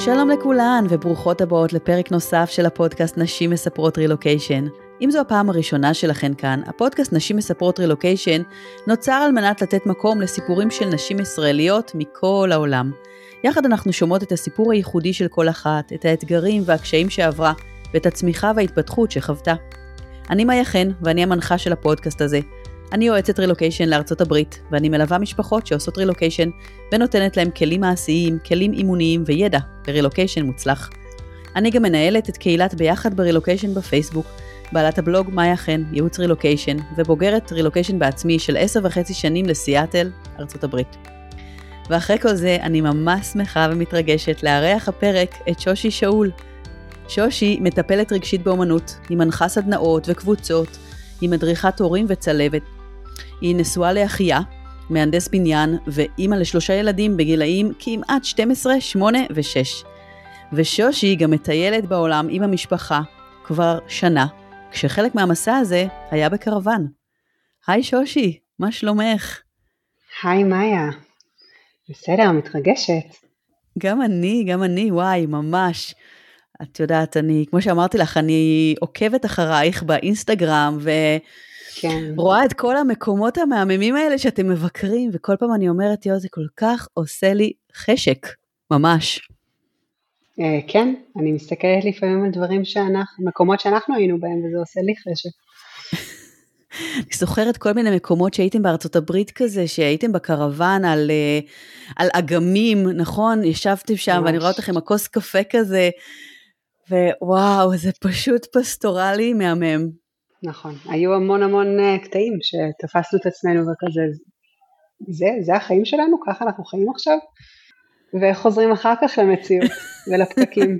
שלום לכולן וברוכות הבאות לפרק נוסף של הפודקאסט נשים מספרות רילוקיישן. אם זו הפעם הראשונה שלכן כאן, הפודקאסט נשים מספרות רילוקיישן נוצר על מנת לתת מקום לסיפורים של נשים ישראליות מכל העולם. יחד אנחנו שומעות את הסיפור הייחודי של כל אחת, את האתגרים והקשיים שעברה, ואת הצמיחה וההתפתחות שחוותה. אני מאיה חן, ואני המנחה של הפודקאסט הזה. אני יועצת רילוקיישן לארצות הברית, ואני מלווה משפחות שעושות רילוקיישן, ונותנת להם כלים מעשיים, כלים אימוניים וידע ברילוקיישן מוצלח. אני גם מנהלת את קהילת ביחד ברילוקיישן בפייסבוק, בעלת הבלוג מאיה חן, ייעוץ רילוקיישן, ובוגרת רילוקיישן בעצמי של עשר וחצי שנים לסיאטל, ארצות הברית. ואחרי כל זה, אני ממש שמחה ומתרגשת לארח הפרק את שושי שאול. שושי מטפלת רגשית באומנות, היא מנחה סדנאות וקבוצות, היא מדריכת הורים וצלבת. היא נשואה לאחיה, מהנדס בניין, ואימא לשלושה ילדים בגילאים כמעט 12, 8 ו-6. ושושי גם מטיילת בעולם עם המשפחה כבר שנה, כשחלק מהמסע הזה היה בקרוון. היי שושי, מה שלומך? היי מאיה, בסדר, מתרגשת. גם אני, גם אני, וואי, ממש. את יודעת, אני, כמו שאמרתי לך, אני עוקבת אחרייך באינסטגרם, ורואה כן. את כל המקומות המהממים האלה שאתם מבקרים, וכל פעם אני אומרת, יואו, זה כל כך עושה לי חשק, ממש. אה, כן, אני מסתכלת לפעמים על דברים שאנחנו, מקומות שאנחנו היינו בהם, וזה עושה לי חשק. אני זוכרת כל מיני מקומות שהייתם בארצות הברית כזה, שהייתם בקרוון על, אה, על אגמים, נכון? ישבתם שם, ממש. ואני רואה אותך עם הכוס קפה כזה, ווואו, זה פשוט פסטורלי מהמם. נכון, היו המון המון אה, קטעים שתפסנו את עצמנו וכזה, זה, זה החיים שלנו? ככה אנחנו חיים עכשיו? וחוזרים אחר כך למציאות ולפקקים.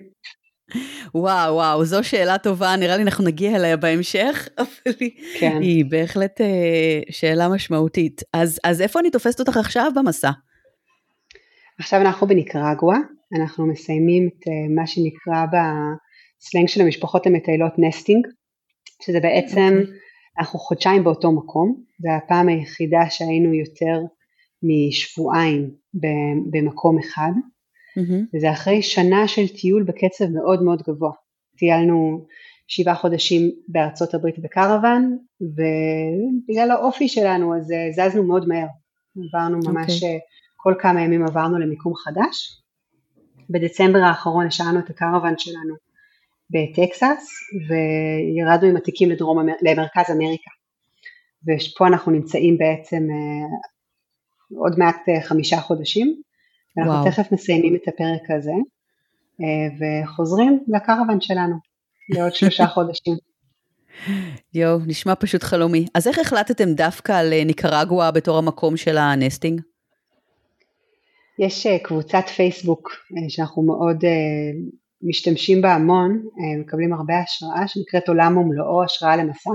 וואו, וואו, זו שאלה טובה, נראה לי אנחנו נגיע אליה בהמשך, אבל כן. היא בהחלט אה, שאלה משמעותית. אז, אז איפה אני תופסת אותך עכשיו במסע? עכשיו אנחנו בניקרגואה, אנחנו מסיימים את אה, מה שנקרא בסלנג של המשפחות המטיילות נסטינג, שזה בעצם, okay. אוקיי. אנחנו חודשיים באותו מקום, זה הפעם היחידה שהיינו יותר משבועיים במקום אחד, mm-hmm. וזה אחרי שנה של טיול בקצב מאוד מאוד גבוה. טיילנו שבעה חודשים בארצות הברית בקרוון, ובגלל האופי שלנו אז אה, זזנו מאוד מהר. עברנו ממש, okay. אוקיי. כל כמה ימים עברנו למיקום חדש, בדצמבר האחרון השארנו את הקרוון שלנו בטקסס וירדנו עם התיקים לדרום, למרכז אמריקה ופה אנחנו נמצאים בעצם אה, עוד מעט אה, חמישה חודשים ואנחנו וואו. תכף מסיימים את הפרק הזה אה, וחוזרים לקרוון שלנו לעוד שלושה חודשים. יואו, נשמע פשוט חלומי. אז איך החלטתם דווקא על ניקרגואה בתור המקום של ה nesting? יש קבוצת פייסבוק שאנחנו מאוד משתמשים בה המון, מקבלים הרבה השראה, שנקראת עולם ומלואו השראה למסע.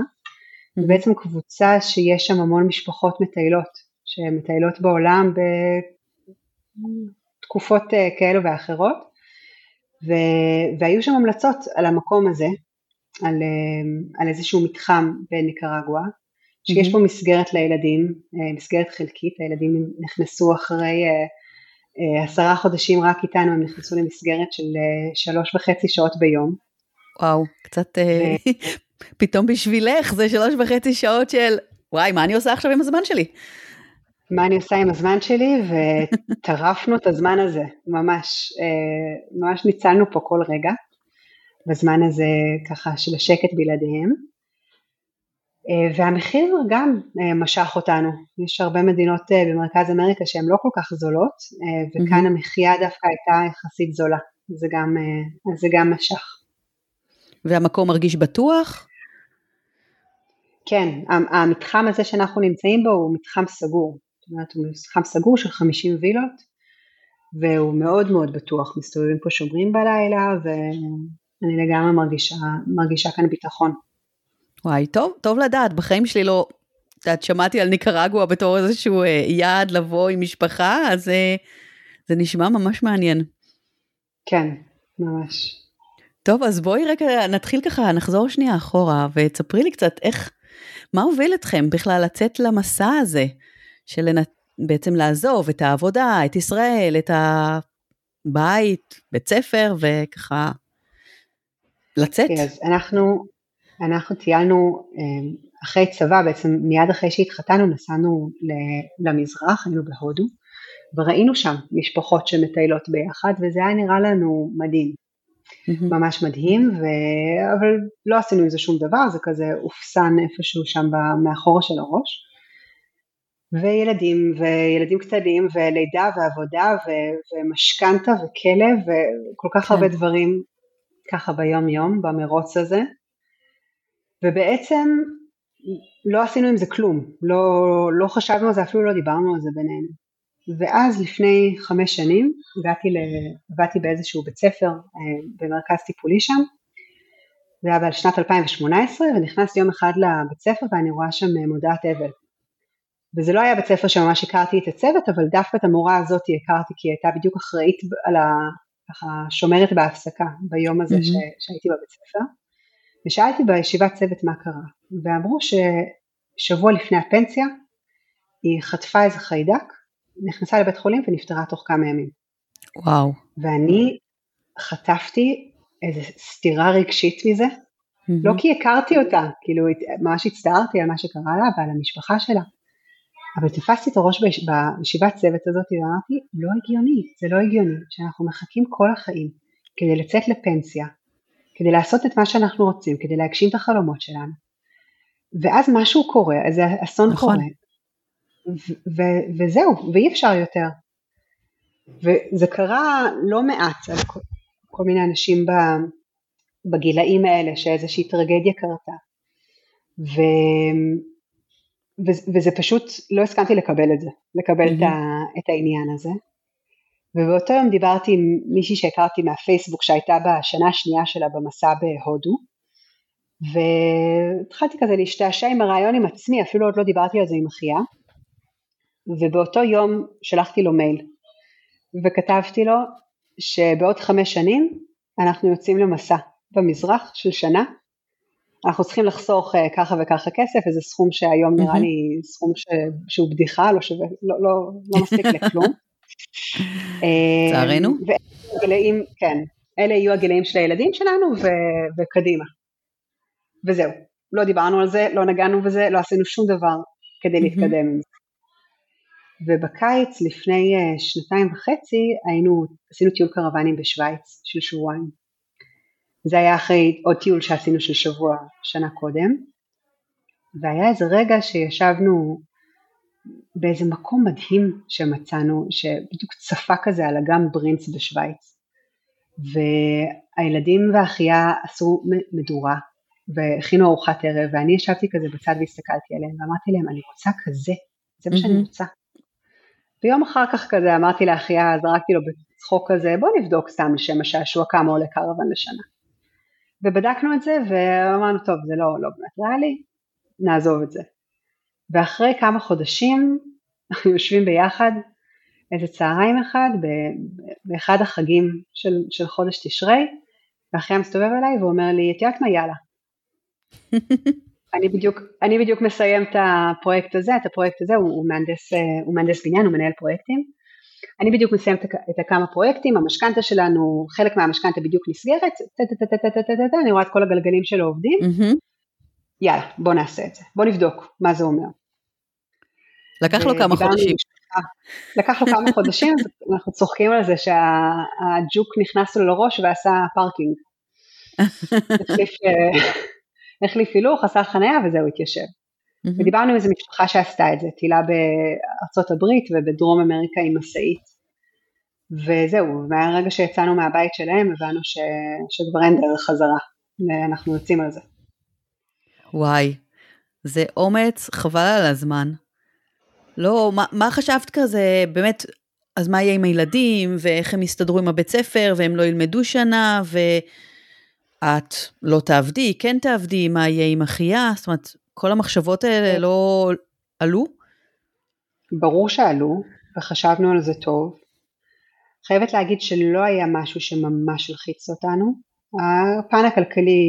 זו בעצם קבוצה שיש שם המון משפחות מטיילות, שמטיילות בעולם בתקופות כאלו ואחרות, ו... והיו שם המלצות על המקום הזה, על, על איזשהו מתחם בניקרגואה, שיש פה מסגרת לילדים, מסגרת חלקית, הילדים נכנסו אחרי אה, עשרה חודשים רק איתנו הם נכנסו למסגרת של אה, שלוש וחצי שעות ביום. וואו, קצת אה. פתאום בשבילך זה שלוש וחצי שעות של וואי, מה אני עושה עכשיו עם הזמן שלי? מה אני עושה עם הזמן שלי, וטרפנו את הזמן הזה, ממש, ממש ניצלנו פה כל רגע, בזמן הזה ככה של השקט בלעדיהם. אה, והמחיר גם אה, משך אותנו, יש הרבה מדינות אה, במרכז אמריקה שהן לא כל כך זולות וכאן המחיה דווקא הייתה יחסית זולה, זה גם, זה גם משך. והמקום מרגיש בטוח? כן, המתחם הזה שאנחנו נמצאים בו הוא מתחם סגור, זאת אומרת הוא מתחם סגור של 50 וילות והוא מאוד מאוד בטוח, מסתובבים פה שומרים בלילה ואני לגמרי מרגישה, מרגישה כאן ביטחון. וואי, טוב, טוב לדעת, בחיים שלי לא, את יודעת, שמעתי על ניקרגואה בתור איזשהו אה, יעד לבוא עם משפחה, אז אה, זה נשמע ממש מעניין. כן, ממש. טוב, אז בואי רגע נתחיל ככה, נחזור שנייה אחורה, ותספרי לי קצת איך, מה הוביל אתכם בכלל לצאת למסע הזה, של בעצם לעזוב את העבודה, את ישראל, את בית, בית ספר, וככה לצאת. Okay, אז אנחנו, אנחנו טיילנו אחרי צבא, בעצם מיד אחרי שהתחתנו נסענו למזרח, היינו בהודו, וראינו שם משפחות שמטיילות ביחד, וזה היה נראה לנו מדהים. Mm-hmm. ממש מדהים, ו... אבל לא עשינו עם זה שום דבר, זה כזה אופסן איפשהו שם מאחורה של הראש. וילדים, וילדים קטנים, ולידה, ועבודה, ו... ומשכנתה, וכלב, וכל כך כן. הרבה דברים ככה ביום יום, במרוץ הזה. ובעצם לא עשינו עם זה כלום, לא, לא חשבנו על זה, אפילו לא דיברנו על זה בינינו. ואז לפני חמש שנים הגעתי, עבדתי באיזשהו בית ספר אה, במרכז טיפולי שם, זה היה בשנת 2018 ונכנסתי יום אחד לבית ספר ואני רואה שם אה, מודעת אבל. וזה לא היה בית ספר שממש הכרתי את הצוות, אבל דווקא את המורה הזאת הכרתי כי היא הייתה בדיוק אחראית על ה... ככה שומרת בהפסקה ביום הזה mm-hmm. ש... שהייתי בבית ספר. ושאלתי בישיבת צוות מה קרה, ואמרו ששבוע לפני הפנסיה היא חטפה איזה חיידק, נכנסה לבית חולים ונפטרה תוך כמה ימים. וואו. ואני חטפתי איזה סתירה רגשית מזה, mm-hmm. לא כי הכרתי אותה, כאילו ממש הצטערתי על מה שקרה לה ועל המשפחה שלה, אבל תפסתי את הראש ביש... בישיבת צוות הזאת ואמרתי, לא הגיוני, זה לא הגיוני, שאנחנו מחכים כל החיים כדי לצאת לפנסיה, כדי לעשות את מה שאנחנו רוצים, כדי להגשים את החלומות שלנו. ואז משהו קורה, איזה אסון נכון. קורה, ו- ו- וזהו, ואי אפשר יותר. וזה קרה לא מעט על כל, כל מיני אנשים בגילאים האלה, שאיזושהי טרגדיה קרתה. ו, ו- וזה פשוט, לא הסכמתי לקבל את זה, לקבל mm-hmm. את, ה- את העניין הזה. ובאותו יום דיברתי עם מישהי שהכרתי מהפייסבוק שהייתה בשנה השנייה שלה במסע בהודו והתחלתי כזה להשתעשע עם הרעיון עם עצמי, אפילו עוד לא דיברתי על זה עם אחיה ובאותו יום שלחתי לו מייל וכתבתי לו שבעוד חמש שנים אנחנו יוצאים למסע במזרח של שנה אנחנו צריכים לחסוך אה, ככה וככה כסף, איזה סכום שהיום נראה לי סכום ש... שהוא בדיחה, לא שווה, לא, לא, לא מספיק לכלום. לצערנו. הגילאים, כן, אלה יהיו הגילאים של הילדים שלנו ו, וקדימה. וזהו, לא דיברנו על זה, לא נגענו בזה, לא עשינו שום דבר כדי להתקדם עם זה. ובקיץ לפני uh, שנתיים וחצי היינו, עשינו טיול קרוונים בשוויץ של שבועיים. זה היה אחרי עוד טיול שעשינו של שבוע שנה קודם, והיה איזה רגע שישבנו באיזה מקום מדהים שמצאנו, שבדיוק צפה כזה על אגם ברינץ בשוויץ. והילדים והאחייה עשו מדורה והכינו ארוחת ערב ואני ישבתי כזה בצד והסתכלתי עליהם ואמרתי להם אני רוצה כזה, זה מה שאני רוצה. ויום אחר כך כזה אמרתי לאחיה, זרקתי לו בצחוק כזה בוא נבדוק סתם לשם השעשוע כמה עולה קרוון לשנה. ובדקנו את זה ואמרנו טוב זה לא, לא באמת ריאלי, נעזוב את זה. ואחרי כמה חודשים אנחנו יושבים ביחד איזה צהריים אחד באחד החגים של, של חודש תשרי ואחיה מסתובב אליי ואומר לי את יודעת מה יאללה? אני בדיוק, אני בדיוק מסיים את הפרויקט הזה, את הפרויקט הזה, הוא, הוא, מהנדס, הוא מהנדס בניין, הוא מנהל פרויקטים. אני בדיוק מסיים את הכמה פרויקטים, המשכנתה שלנו, חלק מהמשכנתה בדיוק נסגרת, אני רואה את כל הגלגלים שלו עובדים, יאללה, בוא נעשה את זה, בוא נבדוק מה זה אומר. לקח לו כמה חודשים. לקח לו כמה חודשים, אנחנו צוחקים על זה שהג'וק נכנס לו לראש ועשה פארקינג. החליף הילוך, עשה חניה וזהו, התיישב. ודיברנו עם איזה משפחה שעשתה את זה, טיילה בארצות הברית ובדרום אמריקה עם משאית. וזהו, מהרגע שיצאנו מהבית שלהם הבנו ש... שכבר אין דרך חזרה, ואנחנו יוצאים על זה. וואי, זה אומץ חבל על הזמן. לא, מה, מה חשבת כזה, באמת, אז מה יהיה עם הילדים, ואיך הם יסתדרו עם הבית ספר, והם לא ילמדו שנה, ואת לא תעבדי, כן תעבדי, מה יהיה עם אחיה, זאת אומרת, כל המחשבות האלה לא עלו? ברור שעלו, וחשבנו על זה טוב. חייבת להגיד שלא היה משהו שממש הלחיץ אותנו. הפן הכלכלי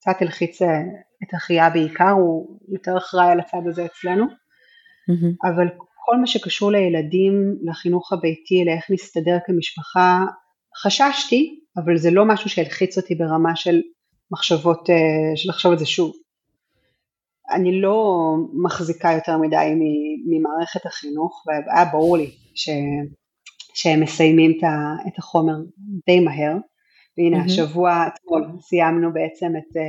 קצת הלחיץ את אחיה בעיקר, הוא יותר אחראי על הצד הזה אצלנו. Mm-hmm. אבל כל מה שקשור לילדים, לחינוך הביתי, לאיך נסתדר כמשפחה, חששתי, אבל זה לא משהו שהלחיץ אותי ברמה של מחשבות, אה, של לחשוב על זה שוב. אני לא מחזיקה יותר מדי ממערכת החינוך, והיה ברור לי ש, שהם מסיימים את החומר די מהר, והנה mm-hmm. השבוע, אתמול, סיימנו בעצם את, אה,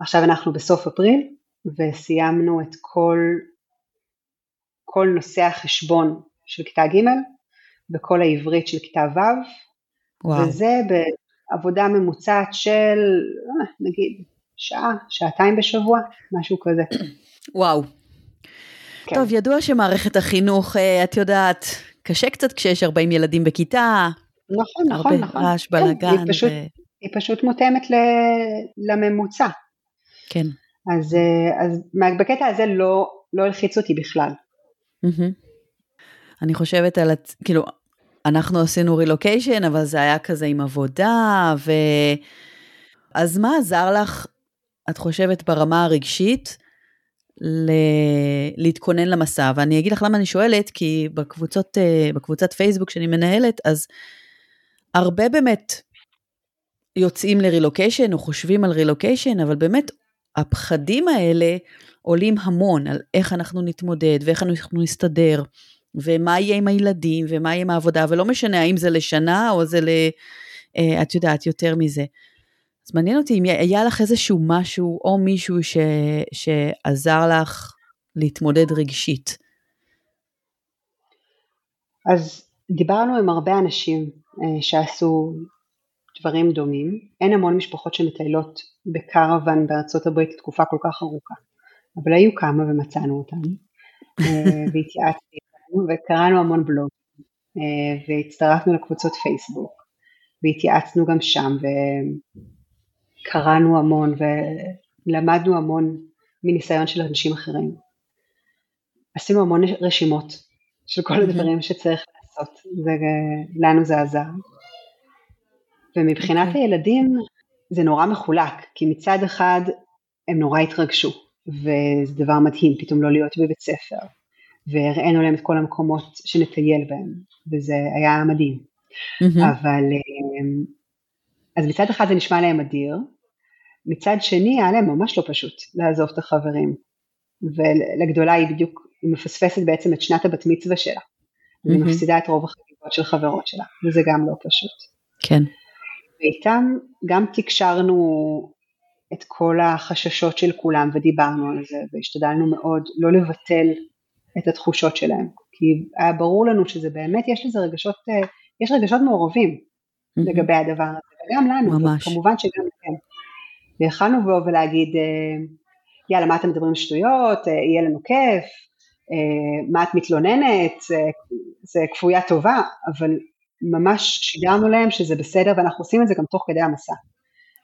עכשיו אנחנו בסוף אפריל, וסיימנו את כל, כל נושא החשבון של כיתה ג' וכל העברית של כיתה ו', וואו. וזה בעבודה ממוצעת של אה, נגיד שעה, שעתיים בשבוע, משהו כזה. וואו. כן. טוב, ידוע שמערכת החינוך, אה, את יודעת, קשה קצת כשיש 40 ילדים בכיתה. נכון, נכון, נכון. הרבה רעש, בלאגן. כן, היא, פשוט, ו... היא פשוט מותאמת ל... לממוצע. כן. אז, אה, אז בקטע הזה לא, לא הלחיץ אותי בכלל. אני חושבת על, כאילו, אנחנו עשינו רילוקיישן, אבל זה היה כזה עם עבודה, ו... אז מה עזר לך, את חושבת, ברמה הרגשית, ל... להתכונן למסע? ואני אגיד לך למה אני שואלת, כי בקבוצות, אה, בקבוצת פייסבוק שאני מנהלת, אז הרבה באמת יוצאים לרילוקיישן או חושבים על רילוקיישן, אבל באמת הפחדים האלה עולים המון על איך אנחנו נתמודד ואיך אנחנו נסתדר, ומה יהיה עם הילדים ומה יהיה עם העבודה, ולא משנה האם זה לשנה או זה ל... אה, את יודעת, יותר מזה. אז מעניין אותי אם היה לך איזשהו משהו או מישהו ש, שעזר לך להתמודד רגשית. אז דיברנו עם הרבה אנשים אה, שעשו דברים דומים. אין המון משפחות שמטיילות בקרוון בארצות הברית תקופה כל כך ארוכה, אבל היו כמה ומצאנו אותם, אה, והתייעצתי איתנו וקראנו המון בלוגים, אה, והצטרפנו לקבוצות פייסבוק, והתייעצנו גם שם, וקראנו המון ולמדנו המון מניסיון של אנשים אחרים. עשינו המון רשימות של כל הדברים שצריך לעשות, ולנו זה עזר. ומבחינת okay. אוקיי. הילדים זה נורא מחולק, כי מצד אחד הם נורא התרגשו, וזה דבר מדהים פתאום לא להיות בבית ספר, והראינו להם את כל המקומות שנטייל בהם, וזה היה מדהים. Mm-hmm. אבל, אמ, אז מצד אחד זה נשמע להם אדיר, מצד שני היה להם ממש לא פשוט לעזוב את החברים, ולגדולה היא בדיוק, היא מפספסת בעצם את שנת הבת מצווה שלה, mm-hmm. היא מפסידה את רוב החגיגות של חברות שלה, וזה גם לא פשוט. כן. ואיתם גם תקשרנו את כל החששות של כולם ודיברנו על זה והשתדלנו מאוד לא לבטל את התחושות שלהם כי היה ברור לנו שזה באמת יש לזה רגשות, אה, יש רגשות מעורבים mm-hmm. לגבי הדבר הזה וגם לנו, ממש. כמובן שגם כן. ויכלנו לבוא ולהגיד אה, יאללה מה אתם מדברים שטויות, אה, יהיה לנו כיף, מה את מתלוננת, זה כפויה טובה, אבל ממש שידרנו להם שזה בסדר ואנחנו עושים את זה גם תוך כדי המסע.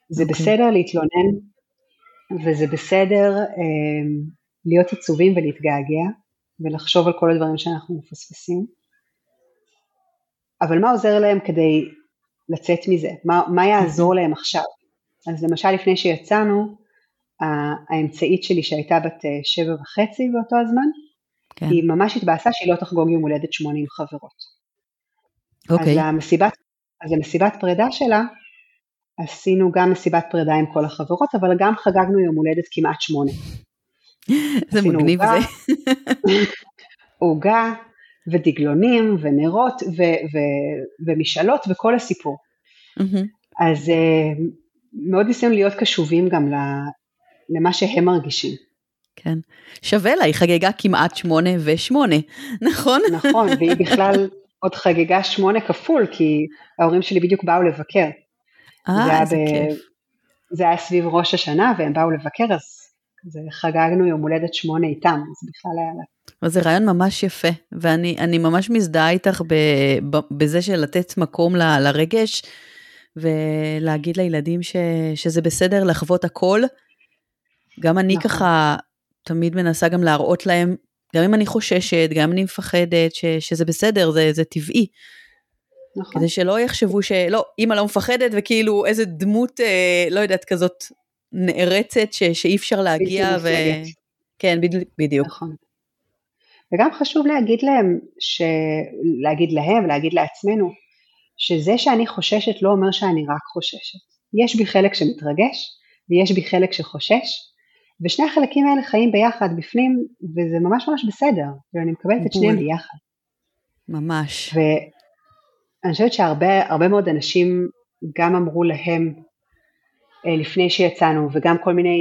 זה okay. אוקיי. בסדר להתלונן וזה בסדר אה, להיות עצובים ולהתגעגע ולחשוב על כל הדברים שאנחנו מפספסים. אבל מה עוזר להם כדי לצאת מזה? מה, מה יעזור להם עכשיו? אז למשל לפני שיצאנו, האמצעית שלי שהייתה בת אה, שבע וחצי באותו הזמן, כן. היא ממש התבאסה שהיא לא תחגוג יום הולדת שמונה עם חברות. אוקיי. אז המסיבת, אז המסיבת פרידה שלה, עשינו גם מסיבת פרידה עם כל החברות, אבל גם חגגנו יום הולדת כמעט שמונה. זה מגניב זה. עוגה ודגלונים ונרות ו- ו- ומשאלות וכל הסיפור. אז uh, מאוד ניסינו להיות קשובים גם למה שהם מרגישים. כן. שווה לה, היא חגגה כמעט שמונה ושמונה, נכון? נכון, והיא בכלל עוד חגיגה שמונה כפול, כי ההורים שלי בדיוק באו לבקר. אה, איזה ב... כיף. זה היה סביב ראש השנה, והם באו לבקר, אז זה חגגנו יום הולדת שמונה איתם, אז בכלל היה לה... זה רעיון ממש יפה, ואני ממש מזדהה איתך ב, ב, בזה של לתת מקום ל, לרגש, ולהגיד לילדים ש, שזה בסדר לחוות הכל. גם אני נכון. ככה תמיד מנסה גם להראות להם גם אם אני חוששת, גם אם אני מפחדת, ש, שזה בסדר, זה, זה טבעי. נכון. כדי שלא יחשבו שלא, אימא לא מפחדת וכאילו איזה דמות, אה, לא יודעת, כזאת נערצת ש, שאי אפשר להגיע. ו... כן, בד... בדיוק. נכון. וגם חשוב להגיד להם, ש... להגיד להם ולהגיד לעצמנו, שזה שאני חוששת לא אומר שאני רק חוששת. יש בי חלק שמתרגש ויש בי חלק שחושש, ושני החלקים האלה חיים ביחד בפנים, וזה ממש ממש בסדר, ואני מקבלת את שניהם ביחד. ממש. ואני חושבת שהרבה מאוד אנשים גם אמרו להם אה, לפני שיצאנו, וגם כל מיני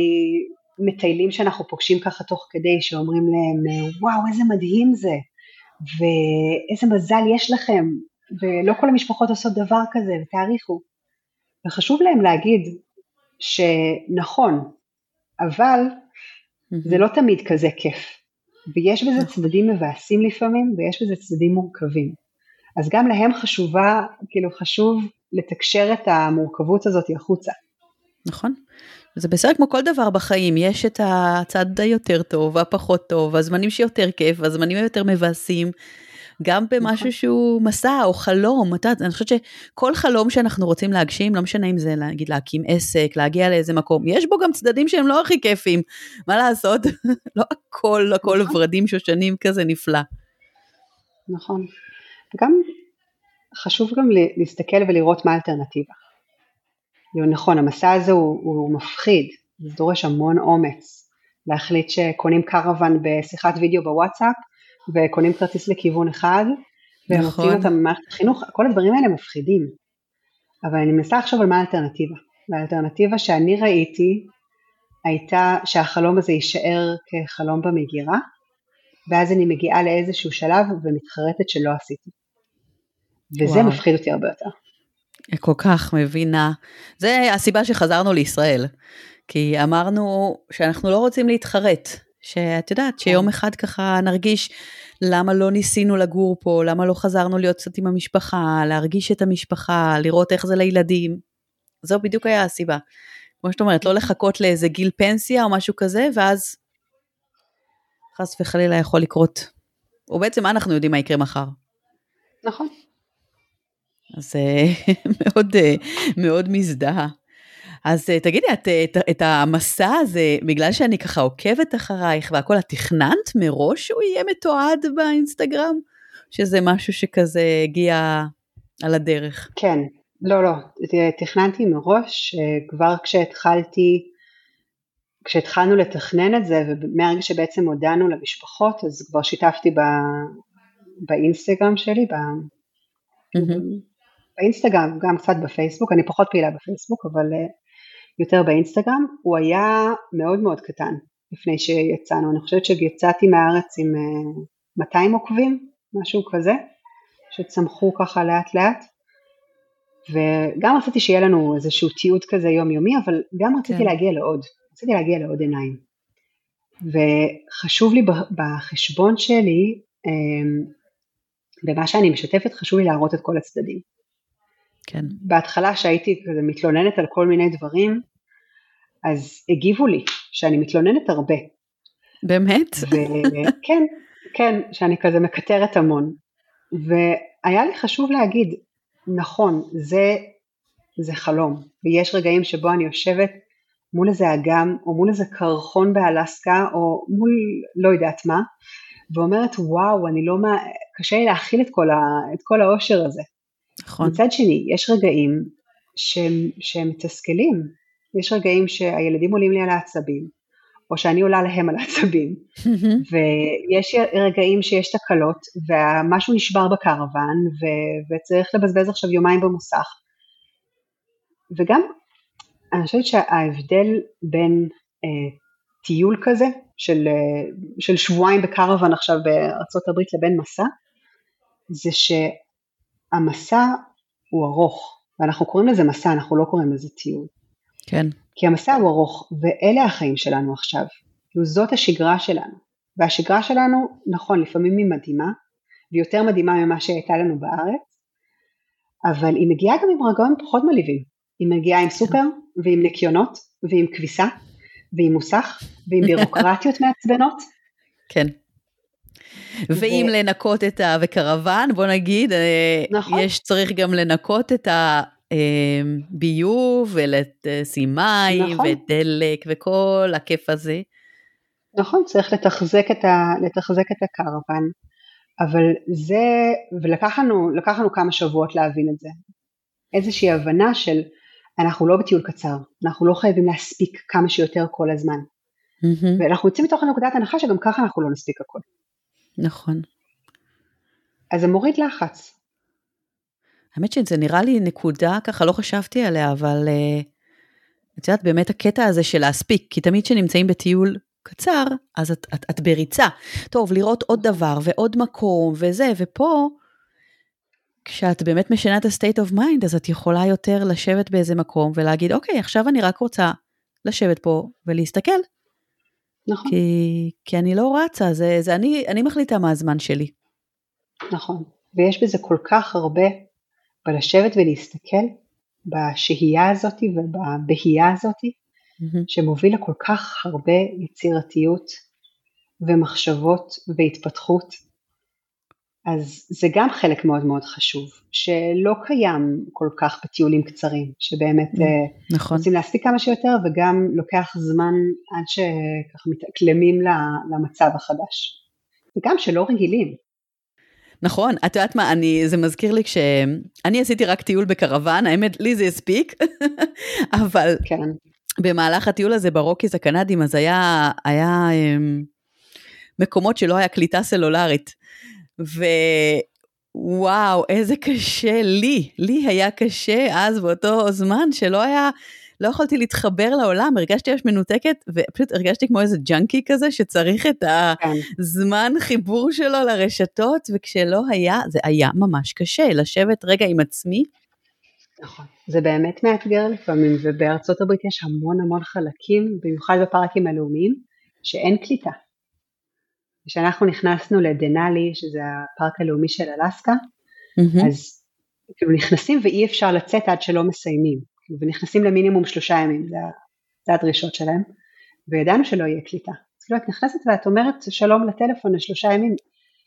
מטיילים שאנחנו פוגשים ככה תוך כדי, שאומרים להם, וואו, איזה מדהים זה, ואיזה מזל יש לכם, ולא כל המשפחות עושות דבר כזה, ותעריכו. וחשוב להם להגיד שנכון, אבל זה לא תמיד כזה כיף, ויש בזה נכון. צדדים מבאסים לפעמים, ויש בזה צדדים מורכבים. אז גם להם חשובה, כאילו חשוב לתקשר את המורכבות הזאת החוצה. נכון. זה בסדר כמו כל דבר בחיים, יש את הצד היותר טוב והפחות טוב, הזמנים שיותר כיף, והזמנים היותר מבאסים. גם במשהו נכון. שהוא מסע או חלום, את יודעת, אני חושבת שכל חלום שאנחנו רוצים להגשים, לא משנה אם זה להגיד להקים עסק, להגיע לאיזה מקום, יש בו גם צדדים שהם לא הכי כיפים, מה לעשות? לא הכל, הכל נכון. ורדים שושנים כזה נפלא. נכון, וגם חשוב גם להסתכל ולראות מה האלטרנטיבה. נכון, המסע הזה הוא, הוא מפחיד, זה דורש המון אומץ. להחליט שקונים קרוון בשיחת וידאו בוואטסאפ, וקונים כרטיס לכיוון אחד, ומוציאים נכון. אותם ממערכת החינוך, כל הדברים האלה מפחידים. אבל אני מנסה לחשוב על מה האלטרנטיבה. והאלטרנטיבה שאני ראיתי הייתה שהחלום הזה יישאר כחלום במגירה, ואז אני מגיעה לאיזשהו שלב ומתחרטת שלא עשיתי. וזה וואו. מפחיד אותי הרבה יותר. כל כך מבינה. זה הסיבה שחזרנו לישראל. כי אמרנו שאנחנו לא רוצים להתחרט. שאת יודעת, שיום כן. אחד ככה נרגיש למה לא ניסינו לגור פה, למה לא חזרנו להיות קצת עם המשפחה, להרגיש את המשפחה, לראות איך זה לילדים. זו בדיוק היה הסיבה. כמו שאת אומרת, לא לחכות לאיזה גיל פנסיה או משהו כזה, ואז חס וחלילה יכול לקרות. או בעצם מה אנחנו יודעים מה יקרה מחר. נכון. אז אה, מאוד, אה, מאוד מזדהה. אז אה, תגידי, את, את, את המסע הזה, בגלל שאני ככה עוקבת אחרייך והכל, את תכננת מראש שהוא יהיה מתועד באינסטגרם? שזה משהו שכזה הגיע על הדרך? כן, לא, לא, תכננתי מראש, כבר כשהתחלתי, כשהתחלנו לתכנן את זה, ומהרגע שבעצם הודענו למשפחות, אז כבר שיתפתי ב, באינסטגרם שלי, ב, mm-hmm. באינסטגרם, גם קצת בפייסבוק, אני פחות פעילה בפייסבוק, אבל אה, יותר באינסטגרם, הוא היה מאוד מאוד קטן לפני שיצאנו, אני חושבת שיצאתי מהארץ עם 200 אה, עוקבים, משהו כזה, שצמחו ככה לאט לאט, וגם רציתי שיהיה לנו איזשהו תיעוד כזה יומיומי, אבל גם רציתי כן. להגיע לעוד, רציתי להגיע לעוד עיניים. וחשוב לי בחשבון שלי, אה, במה שאני משתפת, חשוב לי להראות את כל הצדדים. כן. בהתחלה שהייתי כזה מתלוננת על כל מיני דברים, אז הגיבו לי שאני מתלוננת הרבה. באמת? כן, כן, שאני כזה מקטרת המון. והיה לי חשוב להגיד, נכון, זה, זה חלום, ויש רגעים שבו אני יושבת מול איזה אגם, או מול איזה קרחון באלסקה, או מול לא יודעת מה, ואומרת, וואו, אני לא, מה, קשה לי להכיל את כל, ה, את כל האושר הזה. נכון. מצד שני, יש רגעים שהם, שהם מתסכלים, יש רגעים שהילדים עולים לי על העצבים, או שאני עולה להם על העצבים, ויש רגעים שיש תקלות, ומשהו נשבר בקרוון, ו- וצריך לבזבז עכשיו יומיים במוסך. וגם, אני חושבת שההבדל בין אה, טיול כזה, של, אה, של שבועיים בקרוון עכשיו בארצות הברית לבין מסע, זה שהמסע הוא ארוך, ואנחנו קוראים לזה מסע, אנחנו לא קוראים לזה טיול. כן. כי המסע הוא ארוך, ואלה החיים שלנו עכשיו. כאילו זאת השגרה שלנו. והשגרה שלנו, נכון, לפעמים היא מדהימה, ויותר מדהימה ממה שהייתה לנו בארץ, אבל היא מגיעה גם עם רגעים פחות מלהיבים. היא מגיעה עם סופר, ועם ניקיונות, ועם כביסה, ועם מוסך, ועם בירוקרטיות מעצבנות. כן. ואם ו... לנקות את ה... וקרוון, בוא נגיד, אה, נכון. יש צריך גם לנקות את הביוב ולשים מים נכון. ודלק וכל הכיף הזה. נכון, צריך לתחזק את, ה... לתחזק את הקרוון, אבל זה, ולקח לנו, לנו כמה שבועות להבין את זה. איזושהי הבנה של אנחנו לא בטיול קצר, אנחנו לא חייבים להספיק כמה שיותר כל הזמן. Mm-hmm. ואנחנו יוצאים מתוך נקודת הנחה שגם ככה אנחנו לא נספיק הכל. נכון. אז זה מוריד לחץ. האמת שזה נראה לי נקודה, ככה לא חשבתי עליה, אבל uh, את יודעת, באמת הקטע הזה של להספיק, כי תמיד כשנמצאים בטיול קצר, אז את, את, את בריצה. טוב, לראות עוד דבר ועוד מקום וזה, ופה, כשאת באמת משנה את ה-state of mind, אז את יכולה יותר לשבת באיזה מקום ולהגיד, אוקיי, עכשיו אני רק רוצה לשבת פה ולהסתכל. נכון. כי, כי אני לא רצה, זה, זה אני, אני מחליטה מה הזמן שלי. נכון, ויש בזה כל כך הרבה בלשבת ולהסתכל בשהייה הזאת ובבהייה הזאת, mm-hmm. שמוביל לכל כך הרבה יצירתיות ומחשבות והתפתחות. אז זה גם חלק מאוד מאוד חשוב, שלא קיים כל כך בטיולים קצרים, שבאמת mm, נכון. רוצים להספיק כמה שיותר וגם לוקח זמן עד שככה מתאקלמים למצב החדש. וגם שלא רגילים, נכון, את יודעת מה, אני, זה מזכיר לי כשאני עשיתי רק טיול בקרוון, האמת, לי זה הספיק, אבל כן. במהלך הטיול הזה ברוקיז הקנדים, אז היה, היה הם, מקומות שלא היה קליטה סלולרית. ווואו, איזה קשה לי, לי היה קשה אז באותו זמן שלא היה לא יכולתי להתחבר לעולם, הרגשתי ממש מנותקת, ופשוט הרגשתי כמו איזה ג'אנקי כזה, שצריך את כן. הזמן חיבור שלו לרשתות, וכשלא היה, זה היה ממש קשה, לשבת רגע עם עצמי. נכון, זה באמת מאתגר לפעמים, ובארצות הברית יש המון המון חלקים, במיוחד בפארקים הלאומיים, שאין קליטה. כשאנחנו נכנסנו לדנאלי, שזה הפארק הלאומי של אלסקה, mm-hmm. אז כאילו נכנסים ואי אפשר לצאת עד שלא מסיימים. ונכנסים למינימום שלושה ימים, זה, הדרישות שלהם, וידענו שלא יהיה קליטה. אז כאילו את נכנסת ואת אומרת שלום לטלפון לשלושה ימים,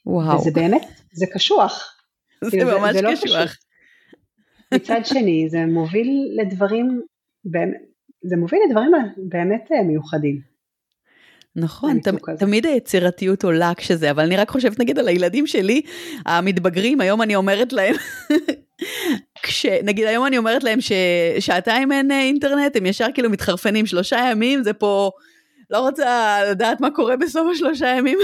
וואו. וזה באמת, זה קשוח. זה כאילו, ממש זה, זה לא קשוח. פשוט. מצד שני, זה מוביל לדברים, זה מוביל לדברים באמת אה, מיוחדים. נכון, תמ, תמיד היצירתיות עולה כשזה, אבל אני רק חושבת נגיד על הילדים שלי, המתבגרים, היום אני אומרת להם, כשנגיד היום אני אומרת להם ששעתיים אין אה, אינטרנט, הם ישר כאילו מתחרפנים שלושה ימים, זה פה, לא רוצה לדעת מה קורה בסוף השלושה ימים.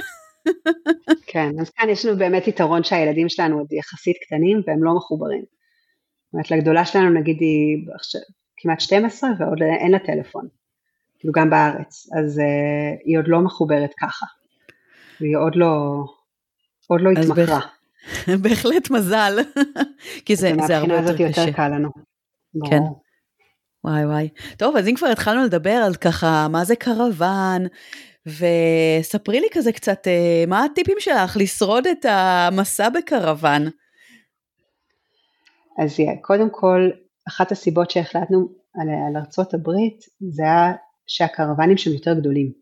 כן, אז כאן יש לנו באמת יתרון שהילדים שלנו עוד יחסית קטנים והם לא מחוברים. זאת אומרת, לגדולה שלנו נגיד היא כמעט 12 ועוד אין לה טלפון, כאילו גם בארץ, אז uh, היא עוד לא מחוברת ככה, והיא עוד לא, עוד לא התמכרה. בהחלט מזל, כי זה, זה הרבה יותר קשה. יותר קל לנו. כן. וואי וואי. טוב, אז אם כבר התחלנו לדבר על ככה, מה זה קרוון, וספרי לי כזה קצת, אה, מה הטיפים שלך לשרוד את המסע בקרוון? אז קודם כל, אחת הסיבות שהחלטנו על, על ארצות הברית, זה היה שהקרוונים שם יותר גדולים.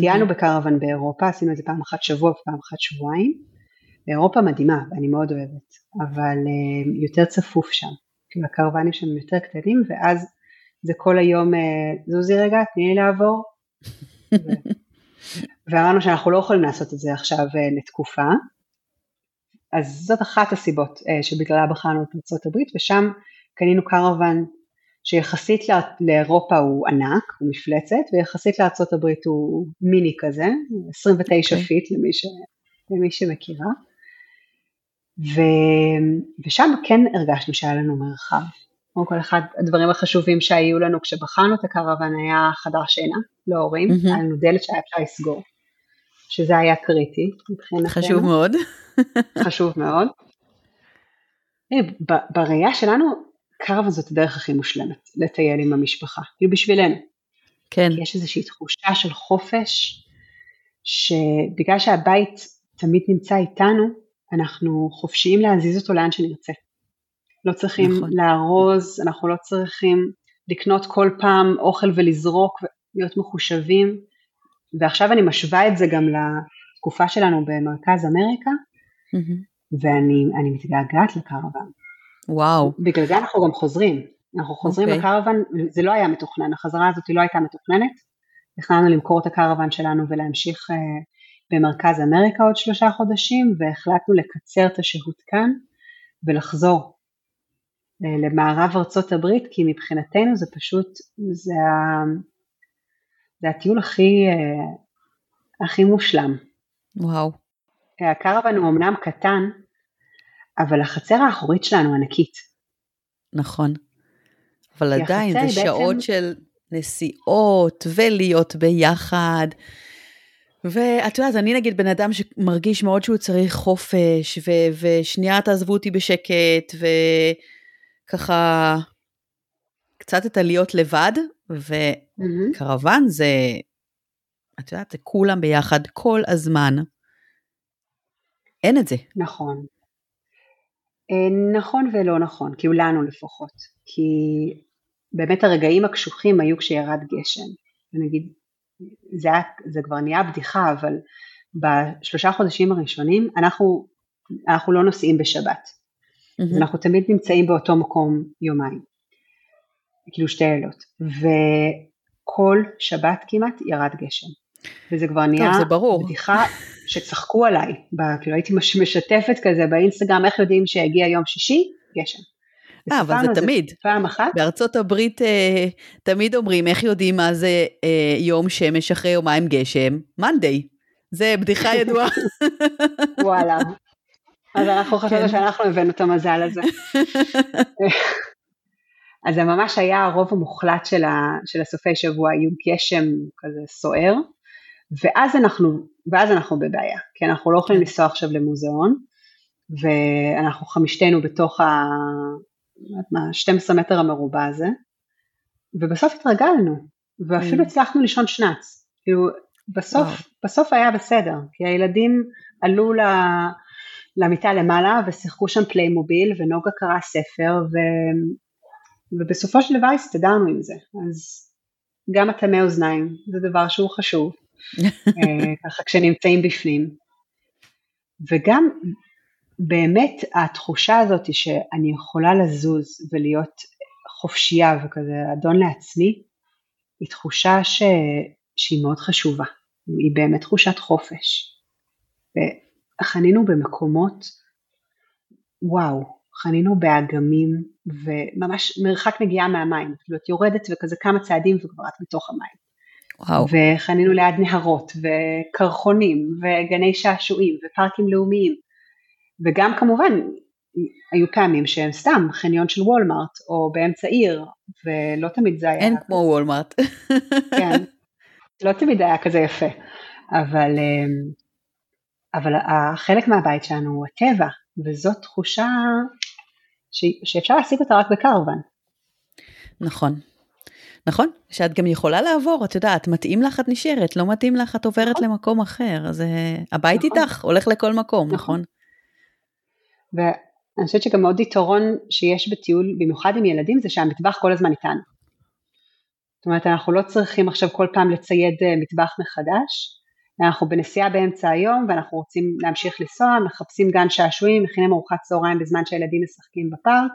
טיילנו בקרוון באירופה, עשינו את זה פעם אחת שבוע ופעם אחת שבועיים, אירופה מדהימה ואני מאוד אוהבת, אבל uh, יותר צפוף שם, כאילו הקרוונים שם יותר קטנים ואז זה כל היום uh, זוזי רגע, תני לי לעבור. ואמרנו שאנחנו לא יכולים לעשות את זה עכשיו uh, לתקופה, אז זאת אחת הסיבות שבגללה בחרנו את ארה"ב ושם קנינו קרוון שיחסית לאירופה הוא ענק, הוא מפלצת, ויחסית לארה"ב הוא מיני כזה, 29 okay. אוקיי. feet למי, ש... למי שמכירה. ו... ושם כן הרגשנו שהיה לנו מרחב. קודם כל אחד הדברים החשובים שהיו לנו כשבחרנו את הקרוון היה חדר שינה להורים, mm-hmm. היה לנו דלת שהיה אפשר לסגור, שזה היה קריטי מבחינתנו. חשוב מאוד. חשוב מאוד. בראייה שלנו קרוון זאת הדרך הכי מושלמת לטייל עם המשפחה, כאילו בשבילנו. כן. כי יש איזושהי תחושה של חופש, שבגלל שהבית תמיד נמצא איתנו, אנחנו חופשיים להזיז אותו לאן שנרצה. לא צריכים נכון. לארוז, אנחנו לא צריכים לקנות כל פעם אוכל ולזרוק ולהיות מחושבים. ועכשיו אני משווה את זה גם לתקופה שלנו במרכז אמריקה, mm-hmm. ואני מתגעגעת לקרוון. וואו. בגלל זה אנחנו גם חוזרים. אנחנו חוזרים okay. אוקיי. לקרוון, זה לא היה מתוכנן, החזרה הזאת לא הייתה מתוכננת. תכננו למכור את הקרוון שלנו ולהמשיך uh, במרכז אמריקה עוד שלושה חודשים והחלטנו לקצר את השהות כאן ולחזור אה, למערב ארצות הברית כי מבחינתנו זה פשוט, זה, ה, זה הטיול הכי, אה, הכי מושלם. וואו. הקרוון הוא אמנם קטן, אבל החצר האחורית שלנו ענקית. נכון. אבל עדיין זה בעצם... שעות של נסיעות ולהיות ביחד. ואת יודעת, אני נגיד בן אדם שמרגיש מאוד שהוא צריך חופש, ו- ושנייה תעזבו אותי בשקט, וככה קצת את הלהיות לבד, וקרוון mm-hmm. זה, את יודעת, זה כולם ביחד כל הזמן. אין את זה. נכון. אה, נכון ולא נכון, כי הוא לנו לפחות. כי באמת הרגעים הקשוחים היו כשירד גשם. נגיד, זה, היה, זה כבר נהיה בדיחה, אבל בשלושה חודשים הראשונים אנחנו, אנחנו לא נוסעים בשבת. Mm-hmm. אז אנחנו תמיד נמצאים באותו מקום יומיים. כאילו שתי לילות. וכל שבת כמעט ירד גשם. וזה כבר נהיה טוב. בדיחה שצחקו עליי. כאילו הייתי משתפת כזה באינסטגרם, איך יודעים שהגיע יום שישי? גשם. אה, אבל זה תמיד. פעם אחת. בארצות הברית אה, תמיד אומרים, איך יודעים מה זה אה, יום שמש אחרי יומיים גשם? מאנדיי. זה בדיחה ידועה. וואלה. אז אנחנו חשבנו כן. שאנחנו הבאנו את המזל הזה. אז זה ממש היה הרוב המוחלט של, ה, של הסופי שבוע, היו גשם כזה סוער, ואז אנחנו, ואז אנחנו בבעיה, כי אנחנו לא יכולים כן. לנסוע עכשיו למוזיאון, ואנחנו חמישתנו בתוך ה... מה, 12 מטר המרובע הזה, ובסוף התרגלנו, ואפילו mm. הצלחנו לישון שנ"צ, כאילו בסוף. בסוף היה בסדר, כי הילדים עלו ל... למיטה למעלה ושיחקו שם פליימוביל ונוגה קרא ספר ו... ובסופו של דבר הסתדרנו עם זה, אז גם אטמי אוזניים זה דבר שהוא חשוב, אה, ככה כשנמצאים בפנים, וגם באמת התחושה הזאת שאני יכולה לזוז ולהיות חופשייה וכזה אדון לעצמי, היא תחושה ש... שהיא מאוד חשובה, היא באמת תחושת חופש. וחנינו במקומות, וואו, חנינו באגמים וממש מרחק נגיעה מהמים, כאילו את יורדת וכזה כמה צעדים וכבר את בתוך המים. וואו. וחנינו ליד נהרות וקרחונים וגני שעשועים ופארקים לאומיים וגם כמובן היו פעמים שהם סתם חניון של וולמארט או באמצע עיר ולא תמיד זה היה... אין כמו וולמארט. כן, לא תמיד היה כזה יפה, אבל, אמ, אבל חלק מהבית שלנו הוא הטבע וזאת תחושה ש, שאפשר להשיג אותה רק בקרוון. נכון. נכון, שאת גם יכולה לעבור, את יודעת, מתאים לך את נשארת, לא מתאים לך את עוברת נכון. למקום אחר, אז אה, הבית נכון. איתך, הולך לכל מקום, נכון? נכון? ואני חושבת שגם עוד יתרון שיש בטיול, במיוחד עם ילדים, זה שהמטבח כל הזמן איתנו. זאת אומרת, אנחנו לא צריכים עכשיו כל פעם לצייד אה, מטבח מחדש, אנחנו בנסיעה באמצע היום ואנחנו רוצים להמשיך לנסוע, מחפשים גן שעשועים, מכינים ארוחת צהריים בזמן שהילדים משחקים בפארק,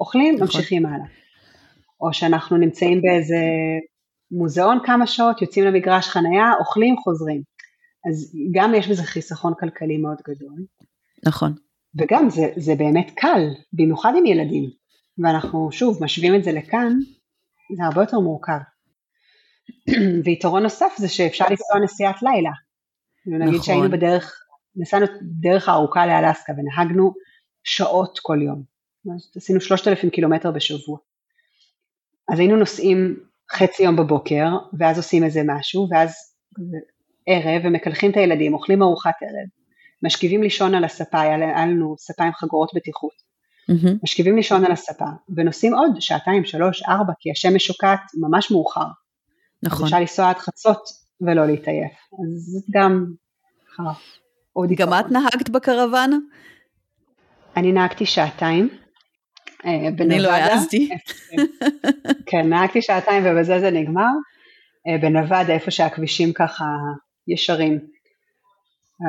אוכלים, נכון. ממשיכים הלאה. או שאנחנו נמצאים באיזה מוזיאון כמה שעות, יוצאים למגרש חנייה, אוכלים, חוזרים. אז גם יש בזה חיסכון כלכלי מאוד גדול. נכון. וגם זה, זה באמת קל, במיוחד עם ילדים. ואנחנו שוב משווים את זה לכאן, זה הרבה יותר מורכב. ויתרון נוסף זה שאפשר לנסוע נסיעת לילה. נכון. נגיד שהיינו בדרך, נסענו דרך הארוכה לאלסקה ונהגנו שעות כל יום. עשינו שלושת אלפים קילומטר בשבוע. אז היינו נוסעים חצי יום בבוקר, ואז עושים איזה משהו, ואז ערב, ומקלחים את הילדים, אוכלים ארוחת ערב, משכיבים לישון על הספה, היה לנו ספה עם חגורות בטיחות, mm-hmm. משכיבים לישון על הספה, ונוסעים עוד שעתיים, שלוש, ארבע, כי השמש שוקעת ממש מאוחר. נכון. אפשר לנסוע עד חצות ולא להתעייף, אז זאת גם עוד גם את נהגת בקרוון? אני נהגתי שעתיים. אה. אני לא העזתי. כן, נהגתי שעתיים ובזה זה נגמר. אה, בנבדה, איפה שהכבישים ככה ישרים.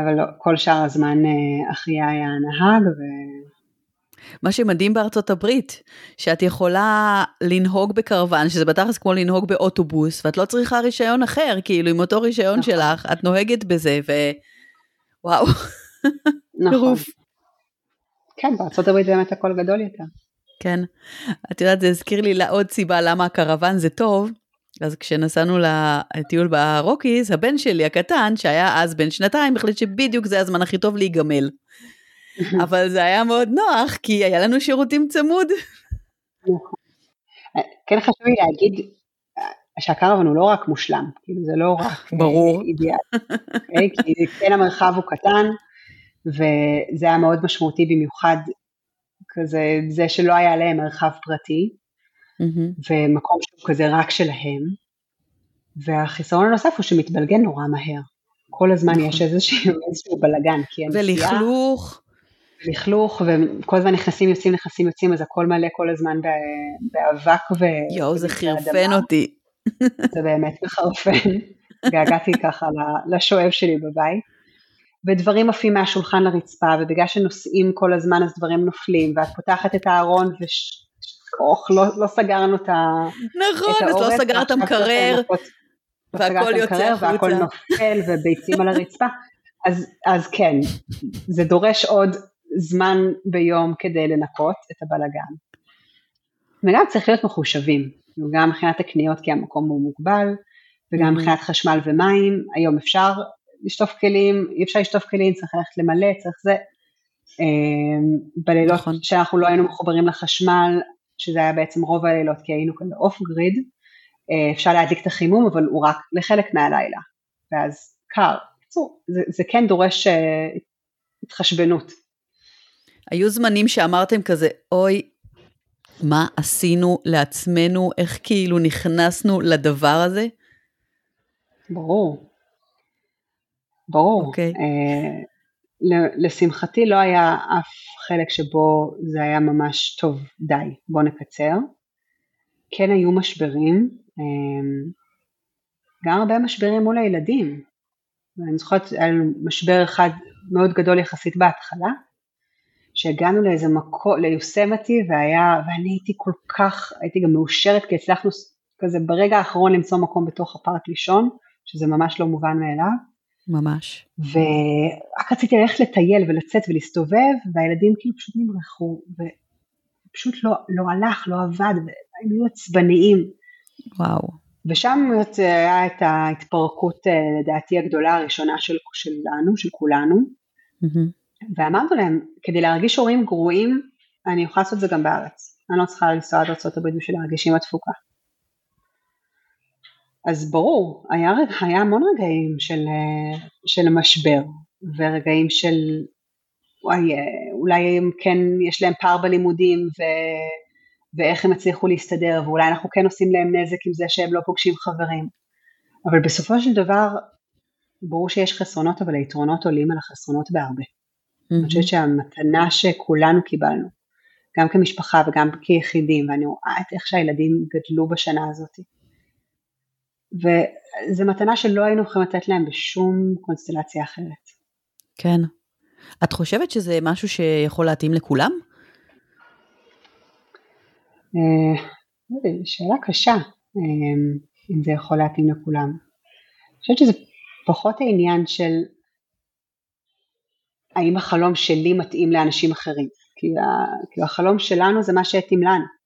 אבל לא, כל שאר הזמן אה, אחיה היה נהג ו... מה שמדהים בארצות הברית, שאת יכולה לנהוג בקרוון, שזה בתכלס כמו לנהוג באוטובוס, ואת לא צריכה רישיון אחר, כאילו עם אותו רישיון נכון. שלך, את נוהגת בזה, וואו. נכון. כן, בארצות הברית באמת הכל גדול יותר. כן. את יודעת, זה הזכיר לי לעוד סיבה למה הקרוון זה טוב. אז כשנסענו לטיול ברוקיז, הבן שלי הקטן, שהיה אז בן שנתיים, החליט שבדיוק זה הזמן הכי טוב להיגמל. אבל זה היה מאוד נוח, כי היה לנו שירותים צמוד. נכון. כן חשוב לי להגיד שהקרוון הוא לא רק מושלם, כאילו זה לא רק ברור. אה, אידיאל, אוקיי? כי כן המרחב הוא קטן, וזה היה מאוד משמעותי במיוחד כזה, זה שלא היה להם מרחב פרטי, ומקום שהוא כזה רק שלהם, והחיסרון הנוסף הוא שמתבלגן נורא מהר. כל הזמן נכון. יש איזשהו, איזשהו בלאגן, כי הנסיעה... ולכלוך. לכלוך, וכל הזמן נכנסים, יוצאים, נכנסים, יוצאים, אז הכל מלא כל הזמן באבק ו... יואו, זה חירפן אותי. זה באמת מחרפן. געגעתי ככה לשואב שלי בבית. ודברים עפים מהשולחן לרצפה, ובגלל שנוסעים כל הזמן אז דברים נופלים, ואת פותחת את הארון ושכוח, לא, לא סגרנו את, נכון, את האורץ. נכון, אז לא סגרת המקרר, והכל יוצא החוצה. והכל נופל, וביצים על הרצפה. אז, אז כן, זה דורש עוד זמן ביום כדי לנקות את הבלגן. וגם צריך להיות מחושבים, גם מבחינת הקניות כי המקום הוא מוגבל, וגם mm-hmm. מבחינת חשמל ומים, היום אפשר לשטוף כלים, אי אפשר לשטוף כלים, צריך ללכת למלא, צריך זה. אמ, בלילות נכון. שאנחנו לא היינו מחוברים לחשמל, שזה היה בעצם רוב הלילות כי היינו כאן גריד, אה, אפשר להדליק את החימום, אבל הוא רק לחלק מהלילה, ואז קר. בקיצור, זה, זה כן דורש uh, התחשבנות. היו זמנים שאמרתם כזה, אוי, מה עשינו לעצמנו, איך כאילו נכנסנו לדבר הזה? ברור. ברור. Okay. אוקיי. לשמחתי לא היה אף חלק שבו זה היה ממש טוב, די, בוא נקצר. כן היו משברים, uh, גם הרבה משברים מול הילדים. ואני זוכרת, היה לנו משבר אחד מאוד גדול יחסית בהתחלה, שהגענו לאיזה מקום, ליוסמתי, והיה, ואני הייתי כל כך, הייתי גם מאושרת, כי הצלחנו כזה ברגע האחרון למצוא מקום בתוך הפארק לישון, שזה ממש לא מובן מאליו. ממש. ורק רציתי ללכת לטייל ולצאת ולהסתובב, והילדים כאילו פשוט נמרחו, ופשוט לא, לא הלך, לא עבד, והם היו עצבניים. וואו. ושם היה את ההתפרקות אה, לדעתי הגדולה הראשונה של, שלנו, של כולנו, mm-hmm. ואמרנו להם, כדי להרגיש הורים גרועים, אני יכולה לעשות את זה גם בארץ, אני לא צריכה לנסוע עד ארה"ב בשביל להרגיש עם התפוקה. אז ברור, היה, היה המון רגעים של, אה, של משבר, ורגעים של וואי, אה, אולי כן יש להם פער בלימודים, ו... ואיך הם הצליחו להסתדר, ואולי אנחנו כן עושים להם נזק עם זה שהם לא פוגשים חברים. אבל בסופו של דבר, ברור שיש חסרונות, אבל היתרונות עולים על החסרונות בהרבה. Mm-hmm. אני חושבת שהמתנה שכולנו קיבלנו, גם כמשפחה וגם כיחידים, ואני רואה את איך שהילדים גדלו בשנה הזאת. וזו מתנה שלא היינו יכולים לתת להם בשום קונסטלציה אחרת. כן. את חושבת שזה משהו שיכול להתאים לכולם? אה, לא שאלה קשה, אה, אם זה יכול להתאים לכולם. אני חושבת שזה פחות העניין של האם החלום שלי מתאים לאנשים אחרים, כי, כי החלום שלנו זה מה שהתאים לנו.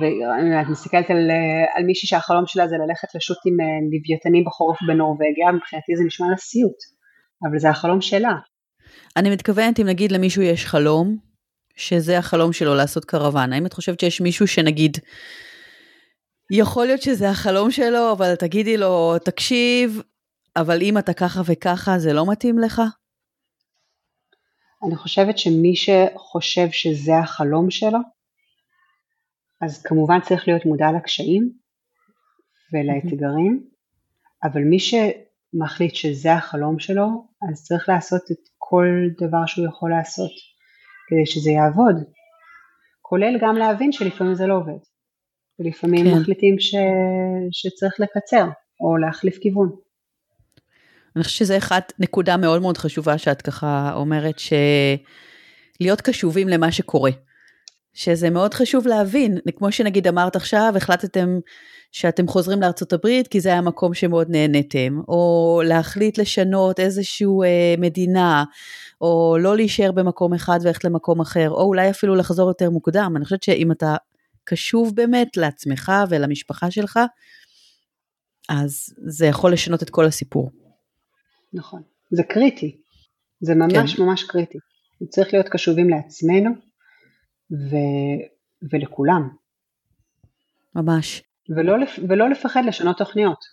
ואת מסתכלת על, על מישהי שהחלום שלה זה ללכת לשוט עם אה, לוויתנים בחורף בנורבגיה, מבחינתי זה נשמע לה סיוט, אבל זה החלום שלה. אני מתכוונת אם נגיד למישהו יש חלום, שזה החלום שלו לעשות קרוון? האם את חושבת שיש מישהו שנגיד, יכול להיות שזה החלום שלו, אבל תגידי לו, תקשיב, אבל אם אתה ככה וככה, זה לא מתאים לך? אני חושבת שמי שחושב שזה החלום שלו, אז כמובן צריך להיות מודע לקשיים ולאתגרים, אבל מי שמחליט שזה החלום שלו, אז צריך לעשות את כל דבר שהוא יכול לעשות. כדי שזה יעבוד, כולל גם להבין שלפעמים זה לא עובד, ולפעמים כן. מחליטים ש... שצריך לקצר או להחליף כיוון. אני חושבת שזה אחת נקודה מאוד מאוד חשובה שאת ככה אומרת, שלהיות קשובים למה שקורה. שזה מאוד חשוב להבין, כמו שנגיד אמרת עכשיו, החלטתם שאתם חוזרים לארצות הברית כי זה היה מקום שמאוד נהניתם, או להחליט לשנות איזושהי אה, מדינה, או לא להישאר במקום אחד וללכת למקום אחר, או אולי אפילו לחזור יותר מוקדם. אני חושבת שאם אתה קשוב באמת לעצמך ולמשפחה שלך, אז זה יכול לשנות את כל הסיפור. נכון, זה קריטי, זה ממש כן. ממש קריטי. צריך להיות קשובים לעצמנו ו... ולכולם. ממש. ולא, ולא לפחד לשנות תוכניות.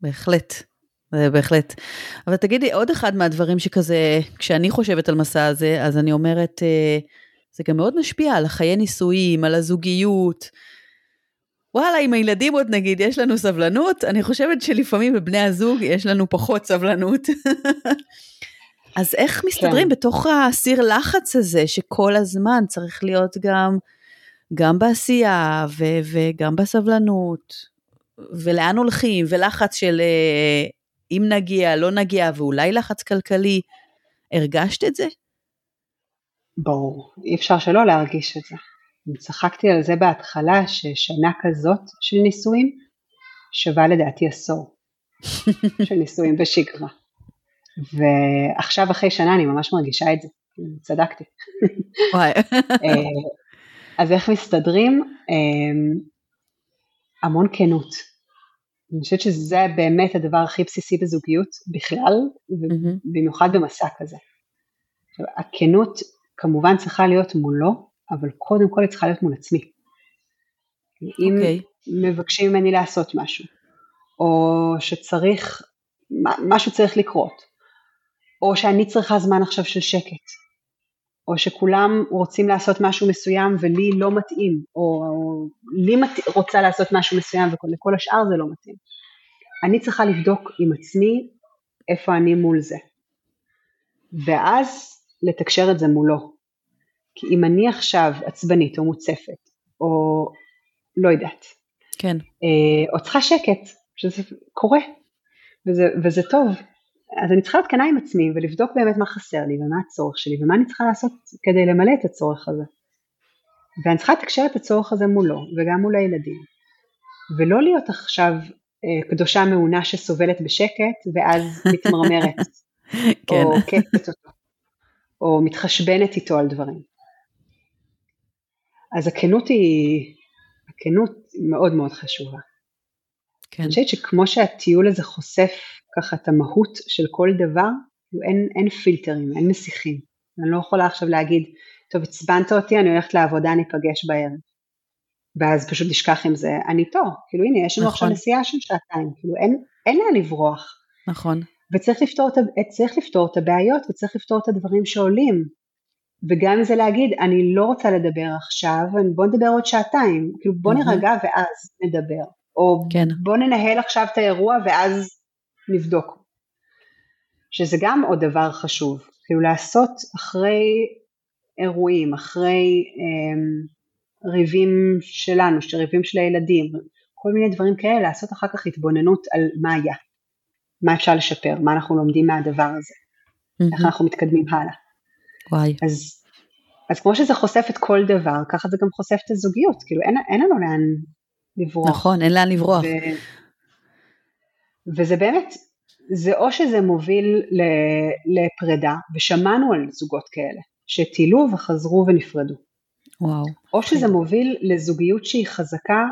בהחלט, זה בהחלט. אבל תגידי, עוד אחד מהדברים שכזה, כשאני חושבת על מסע הזה, אז אני אומרת, אה, זה גם מאוד משפיע על החיי נישואים, על הזוגיות. וואלה, עם הילדים עוד נגיד, יש לנו סבלנות, אני חושבת שלפעמים בבני הזוג יש לנו פחות סבלנות. אז איך מסתדרים כן. בתוך הסיר לחץ הזה, שכל הזמן צריך להיות גם, גם בעשייה ו- וגם בסבלנות, ולאן הולכים, ולחץ של אה, אם נגיע, לא נגיע, ואולי לחץ כלכלי. הרגשת את זה? ברור, אי אפשר שלא להרגיש את זה. צחקתי על זה בהתחלה ששנה כזאת של נישואים שווה לדעתי עשור של נישואים בשגרה. ועכשיו אחרי שנה אני ממש מרגישה את זה, צדקתי. וואי. אה, אז איך מסתדרים? אה, המון כנות. אני חושבת שזה באמת הדבר הכי בסיסי בזוגיות בכלל, ובמיוחד במסע כזה. הכנות כמובן צריכה להיות מולו, אבל קודם כל היא צריכה להיות מול עצמי. אם okay. אוקיי. מבקשים ממני לעשות משהו, או שצריך, משהו צריך לקרות, או שאני צריכה זמן עכשיו של שקט, או שכולם רוצים לעשות משהו מסוים ולי לא מתאים, או, או לי מת, רוצה לעשות משהו מסוים ולכל השאר זה לא מתאים. אני צריכה לבדוק עם עצמי איפה אני מול זה. ואז לתקשר את זה מולו. כי אם אני עכשיו עצבנית או מוצפת, או לא יודעת, כן. אה, או צריכה שקט, שזה קורה, וזה, וזה טוב, אז אני צריכה להיות כנה עם עצמי ולבדוק באמת מה חסר לי ומה הצורך שלי ומה אני צריכה לעשות כדי למלא את הצורך הזה. ואני צריכה לתקשר את הצורך הזה מולו וגם מול הילדים. ולא להיות עכשיו אה, קדושה מעונה שסובלת בשקט ואז מתמרמרת, כן. או קטת אותו, או מתחשבנת איתו על דברים. אז הכנות היא, הכנות היא מאוד מאוד חשובה. כן. אני חושבת שכמו שהטיול הזה חושף ככה את המהות של כל דבר, אין, אין פילטרים, אין מסיכים. אני לא יכולה עכשיו להגיד, טוב, עצבנת אותי, אני הולכת לעבודה, אני אפגש בערב. ואז פשוט נשכח עם זה, אני איתו, כאילו הנה, יש לנו נכון. עכשיו נסיעה של שעתיים, כאילו אין, אין לאן לברוח. נכון. וצריך לפתור, את, לפתור את הבעיות וצריך לפתור את הדברים שעולים. וגם זה להגיד, אני לא רוצה לדבר עכשיו, בוא נדבר עוד שעתיים, כאילו בוא נירגע ואז נדבר. או כן. בוא ננהל עכשיו את האירוע ואז נבדוק. שזה גם עוד דבר חשוב, כאילו לעשות אחרי אירועים, אחרי אה, ריבים שלנו, ריבים של הילדים, כל מיני דברים כאלה, לעשות אחר כך התבוננות על מה היה, מה אפשר לשפר, מה אנחנו לומדים מהדבר הזה, mm-hmm. איך אנחנו מתקדמים הלאה. וואי. אז, אז כמו שזה חושף את כל דבר, ככה זה גם חושף את הזוגיות, כאילו אין, אין לנו לאן לברוח. נכון, אין לאן לברוח. ו... וזה באמת, זה או שזה מוביל לפרידה, ושמענו על זוגות כאלה, שטילו וחזרו ונפרדו. וואו. או שזה כן. מוביל לזוגיות שהיא חזקה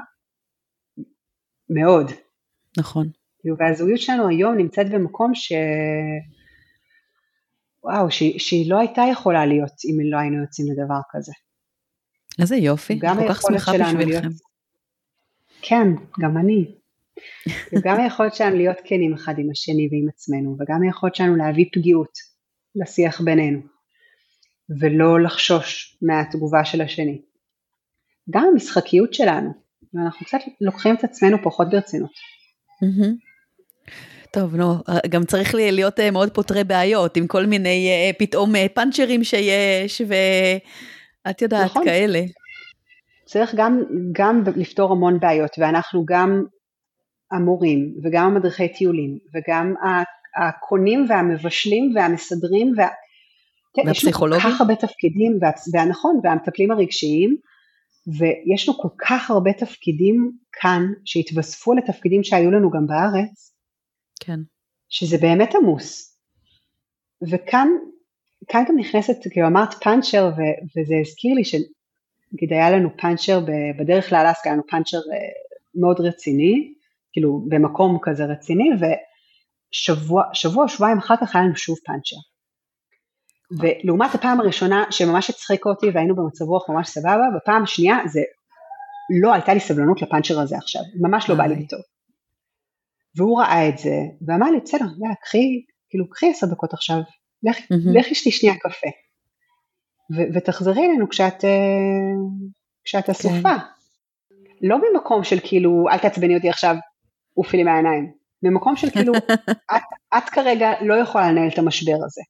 מאוד. נכון. והזוגיות שלנו היום נמצאת במקום ש... וואו, שהיא, שהיא לא הייתה יכולה להיות אם לא היינו יוצאים לדבר כזה. איזה יופי, כל כך שמחה בשבילכם. להיות... כן, גם אני. וגם היכולת שלנו להיות כנים אחד עם השני ועם עצמנו, וגם היכולת שלנו להביא פגיעות לשיח בינינו, ולא לחשוש מהתגובה של השני. גם המשחקיות שלנו, ואנחנו קצת לוקחים את עצמנו פחות ברצינות. טוב, נו, גם צריך להיות אה, מאוד פותרי בעיות, עם כל מיני אה, פתאום אה, פאנצ'רים שיש, ואת יודעת, נכון. כאלה. צריך גם, גם לפתור המון בעיות, ואנחנו גם המורים, וגם המדריכי טיולים, וגם הקונים והמבשלים והמסדרים, והפסיכולוגים? יש לנו כל כך הרבה תפקידים, והנכון, והמטפלים הרגשיים, ויש לנו כל כך הרבה תפקידים כאן, שהתווספו לתפקידים שהיו לנו גם בארץ, כן. שזה באמת עמוס. וכאן כאן גם נכנסת, כאילו אמרת פאנצ'ר, ו- וזה הזכיר לי שנגיד היה לנו פאנצ'ר בדרך לאלסקה, היה לנו פאנצ'ר אה, מאוד רציני, כאילו במקום כזה רציני, ושבוע, שבוע, שבועיים אחר כך היה לנו שוב פאנצ'ר. ולעומת הפעם הראשונה שממש הצחיקה אותי והיינו במצב רוח ממש סבבה, בפעם השנייה זה לא הייתה לי סבלנות לפאנצ'ר הזה עכשיו, ממש לא בא לי טוב. והוא ראה את זה ואמר לי בסדר יאללה קחי, כאילו קחי עשר דקות עכשיו, לכי mm-hmm. שתי שנייה קפה ו- ותחזרי אלינו כשאת, uh, כשאת אסופה. כן. לא ממקום של כאילו אל תעצבני אותי עכשיו, עופי לי מהעיניים, ממקום של כאילו את, את כרגע לא יכולה לנהל את המשבר הזה.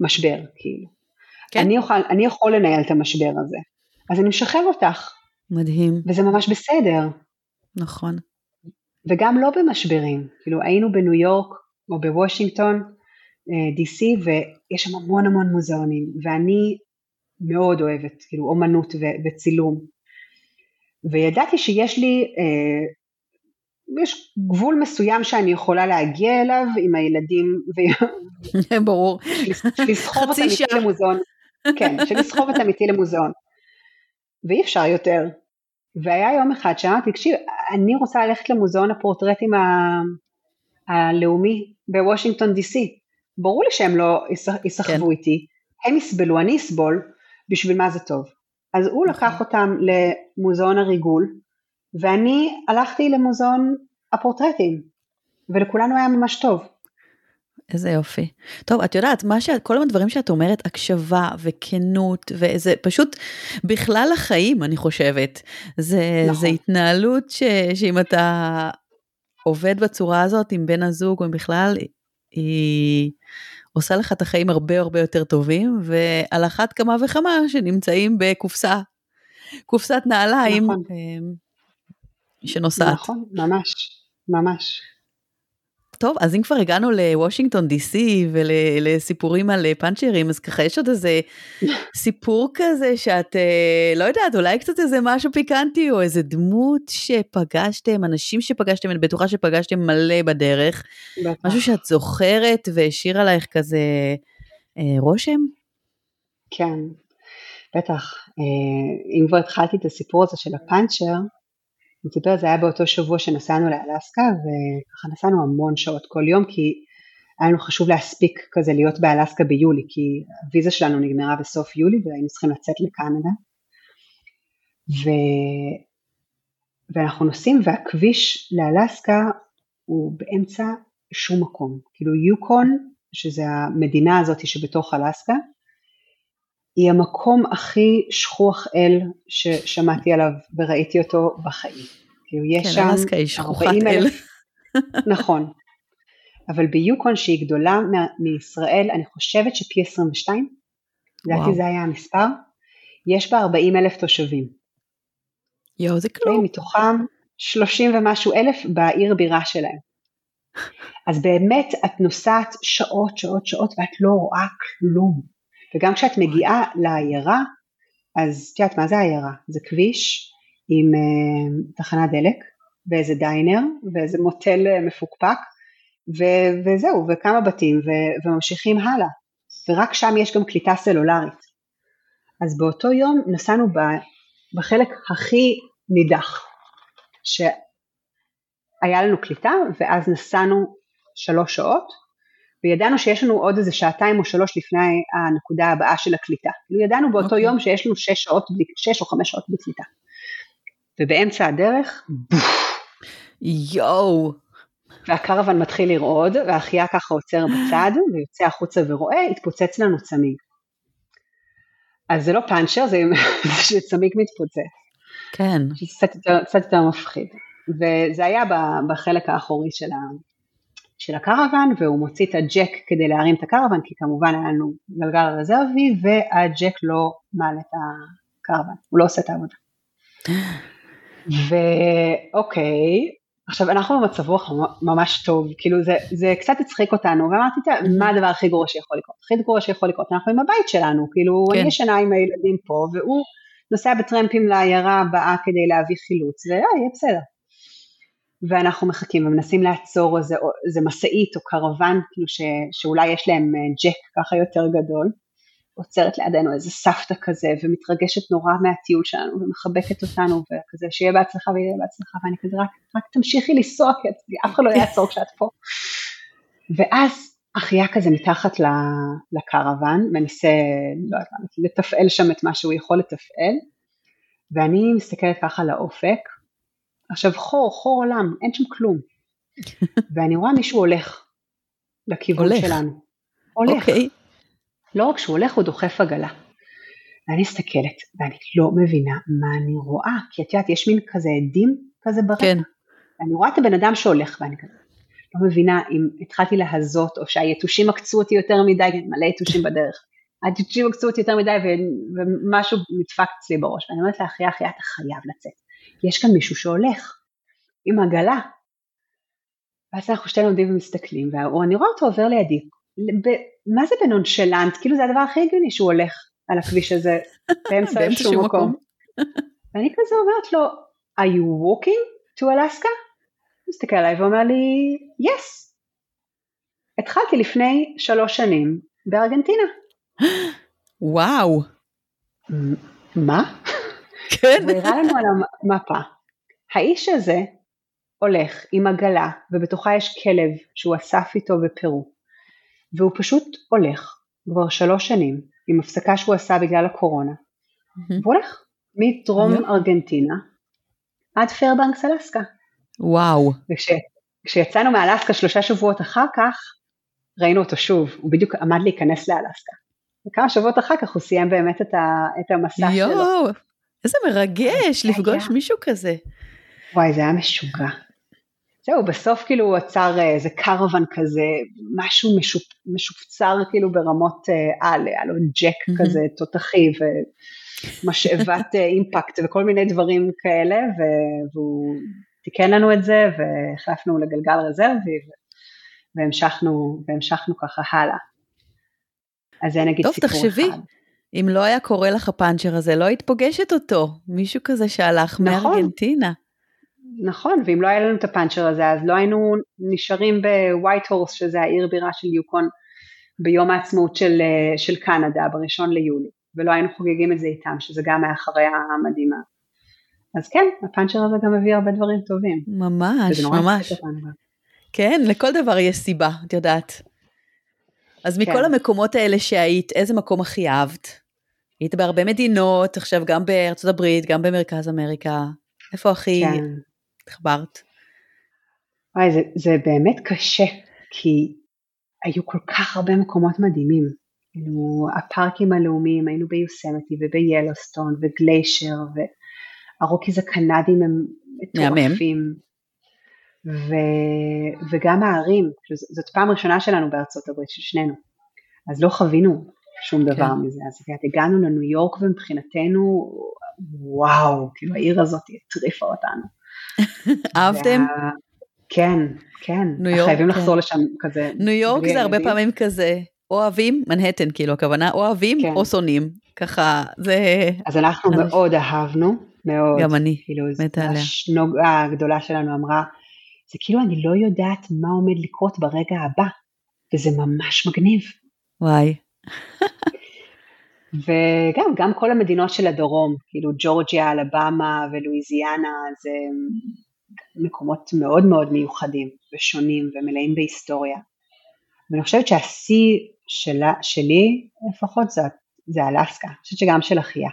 משבר, כאילו. כן. אני, יכול, אני יכול לנהל את המשבר הזה, אז אני משחרר אותך. מדהים. וזה ממש בסדר. נכון. וגם לא במשברים, כאילו היינו בניו יורק או בוושינגטון, DC, אה, ויש שם המון המון מוזיאונים, ואני מאוד אוהבת, כאילו אומנות ו- וצילום. וידעתי שיש לי אה, יש גבול מסוים שאני יכולה להגיע אליו עם הילדים, ו... ברור, לסחוב אותם איתי למוזיאון, כן, שלסחוב אותם איתי למוזיאון, ואי אפשר יותר. והיה יום אחד שאמרתי, תקשיב, אני רוצה ללכת למוזיאון הפורטרטים ה... הלאומי בוושינגטון די.סי. ברור לי שהם לא יסחבו כן. איתי, הם יסבלו, אני אסבול, בשביל מה זה טוב. אז הוא לקח נכון. אותם למוזיאון הריגול, ואני הלכתי למוזיאון הפורטרטים, ולכולנו היה ממש טוב. איזה יופי. טוב, את יודעת, מה שאת, כל הדברים שאת אומרת, הקשבה וכנות, וזה פשוט בכלל החיים, אני חושבת. זה, נכון. זה התנהלות ש, שאם אתה עובד בצורה הזאת עם בן הזוג או בכלל, היא עושה לך את החיים הרבה הרבה יותר טובים, ועל אחת כמה וכמה שנמצאים בקופסה, קופסת נעליים. נכון. שנוסעת. נכון, ממש, ממש. טוב, אז אם כבר הגענו לוושינגטון די.סי ולסיפורים על פאנצ'רים, אז ככה יש עוד איזה סיפור כזה שאת, אה, לא יודעת, אולי קצת איזה משהו פיקנטי, או איזה דמות שפגשתם, אנשים שפגשתם, אני בטוחה שפגשתם מלא בדרך. בטח. משהו שאת זוכרת והשאיר עלייך כזה אה, רושם? כן, בטח. אה, אם כבר התחלתי את הסיפור הזה של הפאנצ'ר, הוא סיפר, זה היה באותו שבוע שנסענו לאלסקה, וככה נסענו המון שעות כל יום, כי היה לנו חשוב להספיק כזה להיות באלסקה ביולי, כי הוויזה שלנו נגמרה בסוף יולי והיינו צריכים לצאת לקנדה. ו... ואנחנו נוסעים והכביש לאלסקה הוא באמצע שום מקום. כאילו יוקון, שזה המדינה הזאת שבתוך אלסקה, היא המקום הכי שכוח אל ששמעתי עליו וראיתי אותו בחיים. כאילו יש כן, שם היא שכוחת אל. נכון. אבל ביוקון שהיא גדולה מישראל, אני חושבת שפי 22, לדעתי זה היה המספר, יש בה 40 אלף תושבים. יואו, זה כלום. מתוכם 30 ומשהו אלף בעיר בירה שלהם. אז באמת את נוסעת שעות, שעות, שעות, ואת לא רואה כלום. וגם כשאת מגיעה לעיירה, אז את יודעת מה זה עיירה? זה כביש עם uh, תחנת דלק ואיזה דיינר ואיזה מוטל uh, מפוקפק ו- וזהו, וכמה בתים ו- וממשיכים הלאה. ורק שם יש גם קליטה סלולרית. אז באותו יום נסענו ב- בחלק הכי נידח, שהיה לנו קליטה ואז נסענו שלוש שעות וידענו שיש לנו עוד איזה שעתיים או שלוש לפני הנקודה הבאה של הקליטה. כאילו ידענו באותו okay. אוקיי. יום שיש לנו שש, שעות, שש או חמש שעות בקליטה. ובאמצע הדרך, יואו. והקרוון מתחיל לרעוד, והאחייה ככה עוצר בצד, ויוצא החוצה ורואה, התפוצץ לנו צמיג. אז זה לא פאנצ'ר, זה שצמיג מתפוצץ. כן. קצת יותר, קצת יותר מפחיד. וזה היה בחלק האחורי של, ה, של הקרוון והוא מוציא את הג'ק כדי להרים את הקרוון כי כמובן היה לנו גלגל רזרבי והג'ק לא מעלה את הקרוון, הוא לא עושה את העבודה. ואוקיי, עכשיו אנחנו במצב רוח ממש טוב, כאילו זה, זה קצת הצחיק אותנו, ואמרתי, מה הדבר הכי גרוע שיכול לקרות? הכי גרוע שיכול לקרות, אנחנו עם הבית שלנו, כאילו כן. אני ישנה עם הילדים פה, והוא נוסע בטרמפים לעיירה הבאה כדי להביא חילוץ, ויהיה בסדר. ואנחנו מחכים ומנסים לעצור איזה, משאית או קרוון, כאילו ש, שאולי יש להם אה, ג'ק ככה יותר גדול, עוצרת לידינו איזה סבתא כזה ומתרגשת נורא מהטיול שלנו ומחבקת אותנו וכזה שיהיה בהצלחה ויהיה בהצלחה ואני כזה רק, רק תמשיכי לנסוע כי אף אחד לא יעצור כשאת פה. ואז אחיה כזה מתחת לקרוון מנסה לא יודעת, לתפעל שם את מה שהוא יכול לתפעל ואני מסתכלת ככה לאופק עכשיו חור, חור עולם, אין שם כלום ואני רואה מישהו הולך לכיוון הולך. שלנו. הולך. Okay. אוקיי. לא רק שהוא הולך, הוא דוחף עגלה. ואני מסתכלת, ואני לא מבינה מה אני רואה, כי את יודעת, יש מין כזה עדים כזה ברקע. כן. ואני רואה את הבן אדם שהולך, ואני כזה, לא מבינה אם התחלתי להזות, או שהיתושים עקצו אותי יותר מדי, מלא יתושים בדרך. היתושים עקצו אותי יותר מדי, ומשהו נדפק אצלי בראש. ואני אומרת לה, אחי, אחי, אתה חייב לצאת. יש כאן מישהו שהולך, עם עגלה. ואז אנחנו שתינו עומדים ומסתכלים, ואני רואה אותו עובר לידי, מה זה בנונשלנט? כאילו זה הדבר הכי הגיוני שהוא הולך על הכביש הזה באמצע איזשהו מקום. ואני כזה אומרת לו, are you walking to Alaska? הוא מסתכל עליי ואומר לי, yes. התחלתי לפני שלוש שנים בארגנטינה. וואו. מה? כן. הוא הראה לנו על המפה. האיש הזה הולך עם עגלה ובתוכה יש כלב שהוא אסף איתו בפרו. והוא פשוט הולך כבר שלוש שנים עם הפסקה שהוא עשה בגלל הקורונה, mm-hmm. והוא הולך מדרום. ארגנטינה עד פיירבנקס אלסקה. וואו. וכשיצאנו וכש, מאלסקה שלושה שבועות אחר כך, ראינו אותו שוב, הוא בדיוק עמד להיכנס לאלסקה. וכמה שבועות אחר כך הוא סיים באמת את, ה, את המסע יו, שלו. יואו, איזה מרגש לפגוש היה... מישהו כזה. וואי, זה היה משוגע. זהו, בסוף כאילו הוא עצר אה, איזה קרוון כזה, משהו משופ, משופצר כאילו ברמות אה, על, היה לו ג'ק mm-hmm. כזה תותחי ומשאבת אה, אימפקט וכל מיני דברים כאלה, והוא תיקן לנו את זה והחלפנו לגלגל רזרבי והמשכנו, והמשכנו ככה הלאה. אז זה נגיד טוב, סיפור תחשבי. אחד. אם לא היה קורה לך הפאנצ'ר הזה, לא היית פוגשת אותו, מישהו כזה שהלך נכון. מארגנטינה. נכון, ואם לא היה לנו את הפאנצ'ר הזה, אז לא היינו נשארים בווייט הורס, שזה העיר בירה של יוקון, ביום העצמאות של, אה, של קנדה, בראשון ליולי, ולא היינו חוגגים את זה איתם, שזה גם היה חוויה מדהימה. אז כן, הפאנצ'ר הזה גם מביא הרבה דברים טובים. ממש, ממש. כן, לכל דבר יש סיבה, את יודעת. אז מכל כן. המקומות האלה שהיית, איזה מקום הכי אהבת? היית בהרבה מדינות, עכשיו גם בארצות הברית, גם במרכז אמריקה. איפה הכי כן. התחברת? וואי, זה, זה באמת קשה, כי היו כל כך הרבה מקומות מדהימים. היינו הפארקים הלאומיים, היינו ביוסמתי וביילוסטון וגליישר והרוקיז הקנדים הם מטורפים. ו, וגם הערים, זאת פעם ראשונה שלנו בארצות הברית, של שנינו, אז לא חווינו שום דבר כן. מזה, אז הגענו לניו יורק ומבחינתנו, וואו, כאילו העיר הזאת הטריפה אותנו. אהבתם? כן, כן. ניו יורק, חייבים כן. לחזור לשם כזה. ניו יורק זה הרבה פעמים כזה, אוהבים, מנהטן כאילו הכוונה, אוהבים כן. או שונאים, ככה זה... אז אנחנו מאוד אהבנו, מאוד. גם אני, כאילו, מתה עליה. השנוגה הגדולה שלנו אמרה, זה כאילו אני לא יודעת מה עומד לקרות ברגע הבא, וזה ממש מגניב. וואי. וגם, גם כל המדינות של הדרום, כאילו ג'ורג'יה, אלבמה ולואיזיאנה, זה מקומות מאוד מאוד מיוחדים ושונים ומלאים בהיסטוריה. ואני חושבת שהשיא שלה, שלי לפחות זה, זה אלסקה, אני חושבת שגם של אחיה.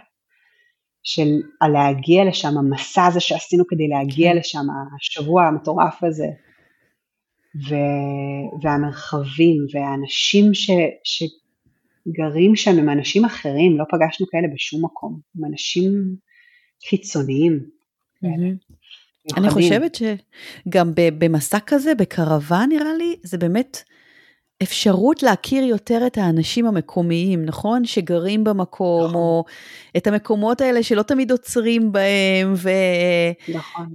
של להגיע לשם, המסע הזה שעשינו כדי להגיע כן. לשם, השבוע המטורף הזה, ו, והמרחבים והאנשים ש, ש, גרים שם עם אנשים אחרים, לא פגשנו כאלה בשום מקום, עם אנשים חיצוניים. אני חושבת שגם במסע כזה, בקרוון נראה לי, זה באמת אפשרות להכיר יותר את האנשים המקומיים, נכון? שגרים במקום, נכון. או את המקומות האלה שלא תמיד עוצרים בהם, ו... נכון.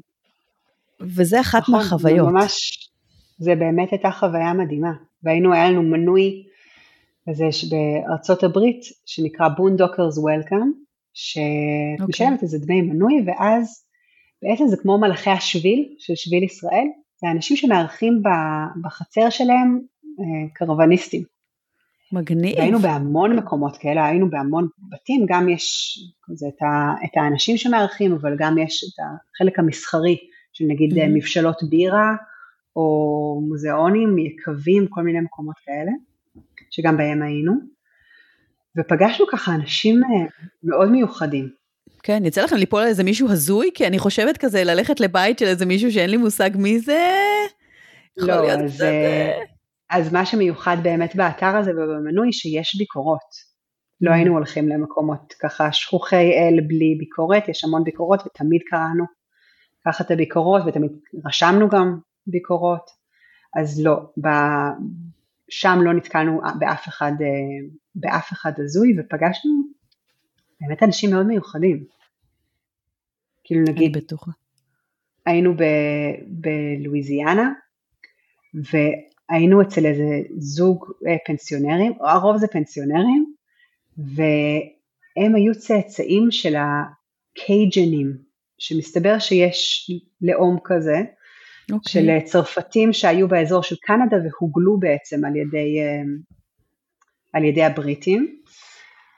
וזה אחת נכון, מהחוויות. זה ממש, זה באמת הייתה חוויה מדהימה. והיינו, היה לנו מנוי כזה בארצות הברית, שנקרא Boondockers Welcome, שמשלמת okay. איזה דמי מנוי, ואז בעצם זה כמו מלאכי השביל של שביל ישראל, זה אנשים שמארחים בחצר שלהם אה, קרוואניסטים. מגניב. והיינו בהמון מקומות כאלה, היינו בהמון בתים, גם יש זה את, ה, את האנשים שמארחים, אבל גם יש את החלק המסחרי, של נגיד mm-hmm. מבשלות בירה, או מוזיאונים, יקבים, כל מיני מקומות כאלה, שגם בהם היינו. ופגשנו ככה אנשים אה, מאוד מיוחדים. כן, יצא לכם ליפול על איזה מישהו הזוי? כי אני חושבת כזה ללכת לבית של איזה מישהו שאין לי מושג מי זה. לא, אז, אה, אז מה שמיוחד באמת באתר הזה ובמנוי, שיש ביקורות. לא. היינו הולכים למקומות ככה שכוחי אל בלי ביקורת, יש המון ביקורות ותמיד קראנו ככה את הביקורות ותמיד רשמנו גם ביקורות, אז לא, ב... שם לא נתקלנו באף אחד, אה, באף אחד הזוי ופגשנו באמת אנשים מאוד מיוחדים. כאילו נגיד, אני בטוחה. היינו ב... בלואיזיאנה והיינו אצל איזה זוג אה, פנסיונרים, הרוב זה פנסיונרים, והם היו צאצאים של הקייג'נים, שמסתבר שיש לאום כזה, okay. אוקיי. של אה, צרפתים שהיו באזור של קנדה והוגלו בעצם על ידי, אה, על ידי הבריטים,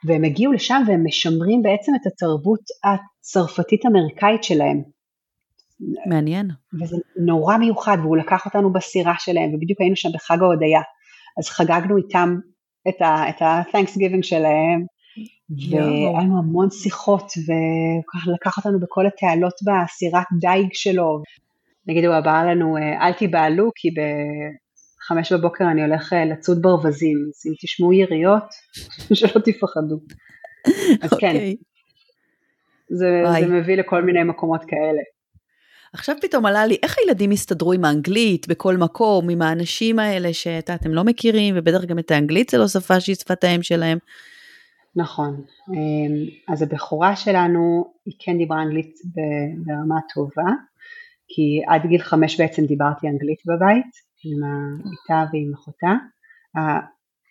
והם הגיעו לשם והם משמרים בעצם את התרבות הצרפתית אמריקאית שלהם. מעניין. וזה נורא מיוחד, והוא לקח אותנו בסירה שלהם, ובדיוק היינו שם בחג ההודיה, אז חגגנו איתם את ה-Thanksgiving שלהם, והיה לנו המון שיחות, וככה לקח אותנו בכל התעלות בסירת דייג שלו. נגיד הוא אמר לנו, אל תיבהלו, כי בחמש בבוקר אני הולך אה, לצוד ברווזים, אז אם תשמעו יריות, שלא תפחדו. אז okay. כן, אוקיי. זה, זה מביא לכל מיני מקומות כאלה. עכשיו פתאום עלה לי, איך הילדים יסתדרו עם האנגלית בכל מקום, עם האנשים האלה שאתם לא מכירים, ובטח גם את האנגלית זה לא שפה שהיא שפת האם שלהם. נכון, אמ, אז הבכורה שלנו היא כן דיברה אנגלית ברמה טובה, כי עד גיל חמש בעצם דיברתי אנגלית בבית, עם איתה ועם אחותה,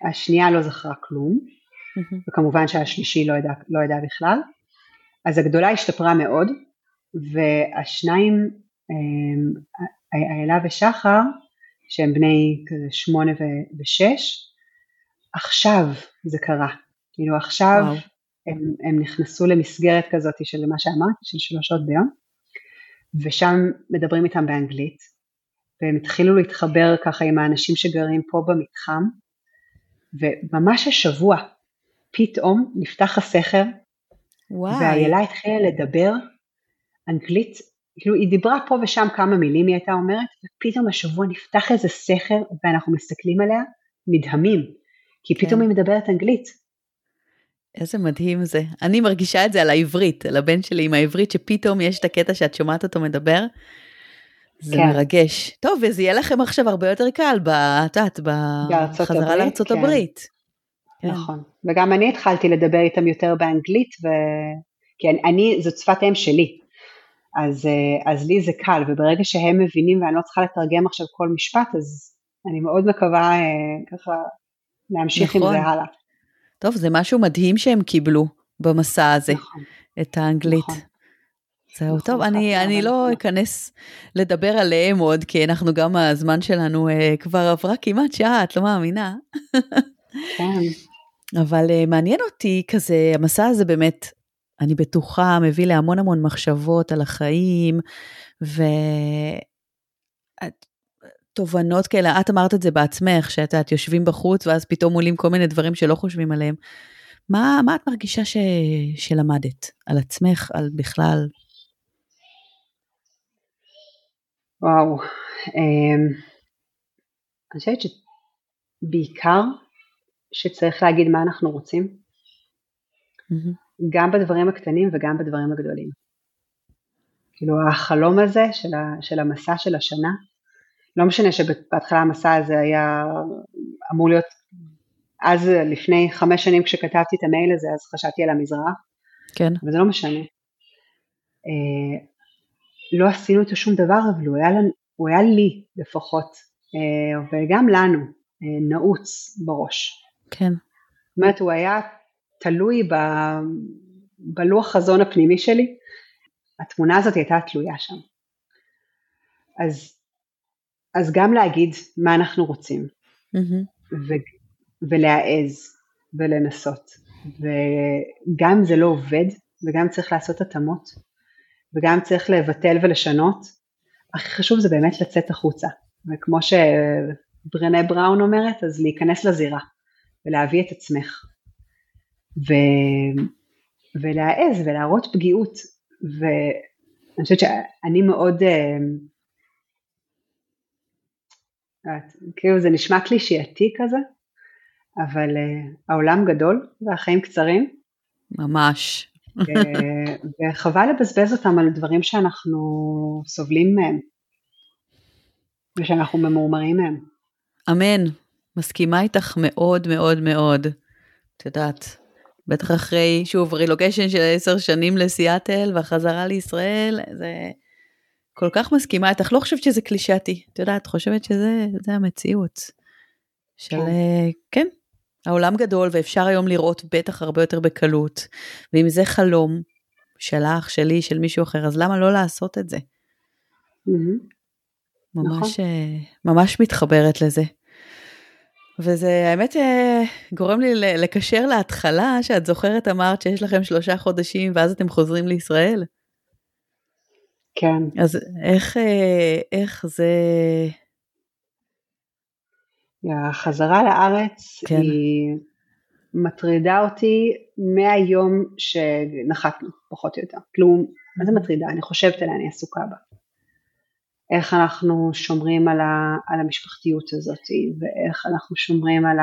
השנייה לא זכרה כלום, וכמובן שהשלישי לא ידע, לא ידע בכלל, אז הגדולה השתפרה מאוד, והשניים, איילה ושחר, שהם בני כזה שמונה ושש, עכשיו זה קרה. כאילו עכשיו הם, הם נכנסו למסגרת כזאת של מה שאמרתי, של שלוש שעות ביום, ושם מדברים איתם באנגלית, והם התחילו להתחבר ככה עם האנשים שגרים פה במתחם, וממש השבוע פתאום נפתח הסכר, ואיילה התחילה לדבר אנגלית, כאילו היא דיברה פה ושם כמה מילים היא הייתה אומרת, ופתאום השבוע נפתח איזה סכר ואנחנו מסתכלים עליה נדהמים, כי פתאום כן. היא מדברת אנגלית. איזה מדהים זה. אני מרגישה את זה על העברית, על הבן שלי עם העברית, שפתאום יש את הקטע שאת שומעת אותו מדבר. זה כן. מרגש. טוב, וזה יהיה לכם עכשיו הרבה יותר קל, את יודעת, בחזרה לארצות כן. הברית. כן. נכון. וגם אני התחלתי לדבר איתם יותר באנגלית, ו... כי אני, אני, זאת שפת אם שלי. אז, אה, אז לי זה קל, וברגע שהם מבינים ואני לא צריכה לתרגם עכשיו כל משפט, אז אני מאוד מקווה אה, ככה להמשיך נכון. עם זה נכון. הלאה. טוב, זה משהו מדהים שהם קיבלו במסע הזה, נכון. את האנגלית. נכון. זהו, נכון, טוב, אני, אני לא נכון. אכנס לדבר עליהם עוד, כי אנחנו גם, הזמן שלנו uh, כבר עברה כמעט שעה, את לא מאמינה. כן. אבל uh, מעניין אותי כזה, המסע הזה באמת, אני בטוחה, מביא להמון המון מחשבות על החיים, ותובנות כאלה, את אמרת את זה בעצמך, שאת יודעת, יושבים בחוץ, ואז פתאום עולים כל מיני דברים שלא חושבים עליהם. מה, מה את מרגישה ש... שלמדת? על עצמך, על בכלל? וואו, אמ, אני חושבת שבעיקר שצריך להגיד מה אנחנו רוצים, mm-hmm. גם בדברים הקטנים וגם בדברים הגדולים. כאילו החלום הזה של, ה, של המסע של השנה, לא משנה שבהתחלה המסע הזה היה אמור להיות, אז לפני חמש שנים כשכתבתי את המייל הזה אז חשבתי על המזרח, כן. אבל זה לא משנה. אה, לא עשינו איתו שום דבר, אבל הוא היה, הוא היה לי לפחות, אה, וגם לנו, אה, נעוץ בראש. כן. זאת אומרת, הוא היה תלוי ב, בלוח חזון הפנימי שלי, התמונה הזאת הייתה תלויה שם. אז, אז גם להגיד מה אנחנו רוצים, mm-hmm. ו, ולהעז ולנסות, וגם זה לא עובד, וגם צריך לעשות התאמות, וגם צריך לבטל ולשנות, הכי חשוב זה באמת לצאת החוצה, וכמו שברנה בראון אומרת, אז להיכנס לזירה, ולהביא את עצמך, ו... ולהעז ולהראות פגיעות, ואני חושבת שאני מאוד, אה, כאילו זה נשמע קלישייתי כזה, אבל uh, העולם גדול והחיים קצרים. ממש. וחבל לבזבז אותם על דברים שאנחנו סובלים מהם ושאנחנו ממורמרים מהם. אמן, מסכימה איתך מאוד מאוד מאוד. את יודעת, בטח אחרי, שוב, רילוקיישן של עשר שנים לסיאטל והחזרה לישראל, זה כל כך מסכימה איתך, לא חושבת שזה קלישאתי, את יודעת, חושבת שזה המציאות. של, כן, אה, כן העולם גדול ואפשר היום לראות בטח הרבה יותר בקלות, ואם זה חלום שלך, שלי, של מישהו אחר, אז למה לא לעשות את זה? ממש, נכון. אה, ממש מתחברת לזה. וזה האמת אה, גורם לי לקשר להתחלה, שאת זוכרת אמרת שיש לכם שלושה חודשים ואז אתם חוזרים לישראל. כן. אז איך, אה, איך זה... החזרה לארץ כן. היא מטרידה אותי מהיום שנחתנו, פחות או יותר. כלום, מה זה מטרידה? אני חושבת עליה, אני עסוקה בה. איך אנחנו שומרים על, ה, על המשפחתיות הזאת ואיך אנחנו שומרים על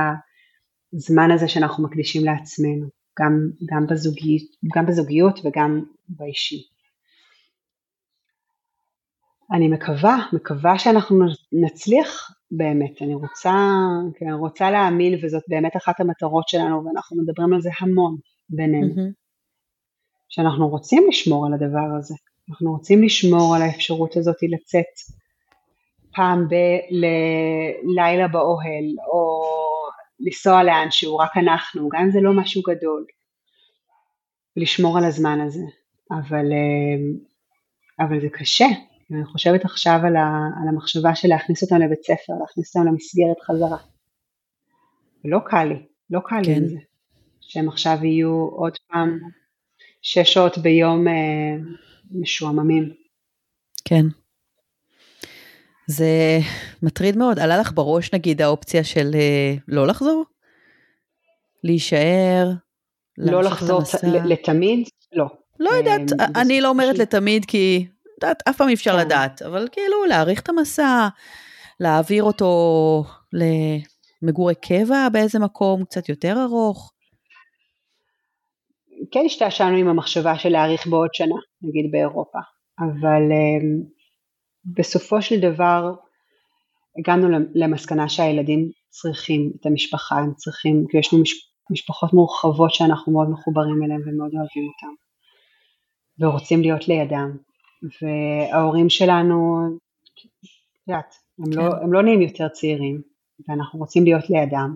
הזמן הזה שאנחנו מקדישים לעצמנו, גם, גם, בזוגיות, גם בזוגיות וגם באישי. אני מקווה, מקווה שאנחנו נצליח באמת, אני רוצה, כן, רוצה להאמין וזאת באמת אחת המטרות שלנו ואנחנו מדברים על זה המון בינינו, mm-hmm. שאנחנו רוצים לשמור על הדבר הזה, אנחנו רוצים לשמור על האפשרות הזאת לצאת פעם בלילה באוהל, או לנסוע לאנשהו, רק אנחנו, גם אם זה לא משהו גדול, לשמור על הזמן הזה, אבל, אה, אבל זה קשה, אני חושבת עכשיו על, ה, על המחשבה של להכניס אותם לבית ספר, להכניס אותם למסגרת חזרה. לא קל לי, לא קל כן. לי עם זה, שהם עכשיו יהיו עוד פעם שש שעות ביום אה, משועממים. כן. זה מטריד מאוד. עלה לך בראש נגיד האופציה של אה, לא לחזור? להישאר? לא לחזור לתמיד? לא. לא יודעת, אה, אני לא אומרת לתמיד כי, יודעת, אף פעם אי אפשר כן. לדעת, אבל כאילו להאריך את המסע, להעביר אותו למגורי קבע באיזה מקום קצת יותר ארוך. כן השתעשענו עם המחשבה של להאריך בעוד שנה, נגיד באירופה, אבל um, בסופו של דבר הגענו למסקנה שהילדים צריכים את המשפחה, הם צריכים, כי יש לנו משפחות מורחבות שאנחנו מאוד מחוברים אליהן ומאוד אוהבים אותן, ורוצים להיות לידם, וההורים שלנו, את יודעת, הם, לא, כן. לא, הם לא נהיים יותר צעירים, ואנחנו רוצים להיות לידם,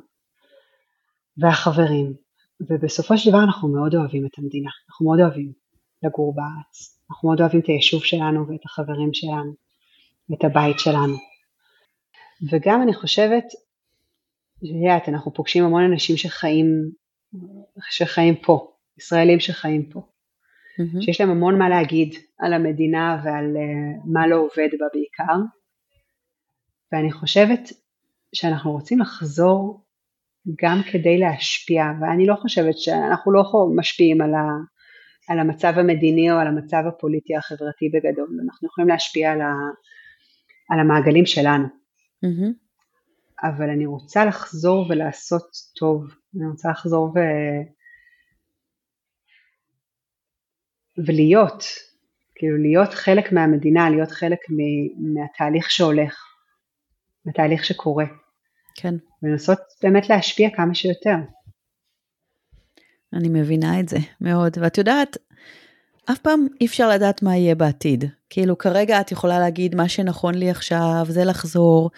והחברים, ובסופו של דבר אנחנו מאוד אוהבים את המדינה, אנחנו מאוד אוהבים לגור בארץ, אנחנו מאוד אוהבים את היישוב שלנו ואת החברים שלנו, ואת הבית שלנו. וגם אני חושבת, יודעת, אנחנו פוגשים המון אנשים שחיים, שחיים פה, ישראלים שחיים פה, mm-hmm. שיש להם המון מה להגיד על המדינה ועל uh, מה לא עובד בה בעיקר, ואני חושבת שאנחנו רוצים לחזור גם כדי להשפיע, ואני לא חושבת שאנחנו לא משפיעים על, ה, על המצב המדיני או על המצב הפוליטי החברתי בגדול, אנחנו יכולים להשפיע על, ה, על המעגלים שלנו. Mm-hmm. אבל אני רוצה לחזור ולעשות טוב, אני רוצה לחזור ו... ולהיות, כאילו להיות חלק מהמדינה, להיות חלק מהתהליך שהולך, מהתהליך שקורה. כן. ולנסות באמת להשפיע כמה שיותר. אני מבינה את זה מאוד, ואת יודעת, אף פעם אי אפשר לדעת מה יהיה בעתיד. כאילו כרגע את יכולה להגיד מה שנכון לי עכשיו זה לחזור,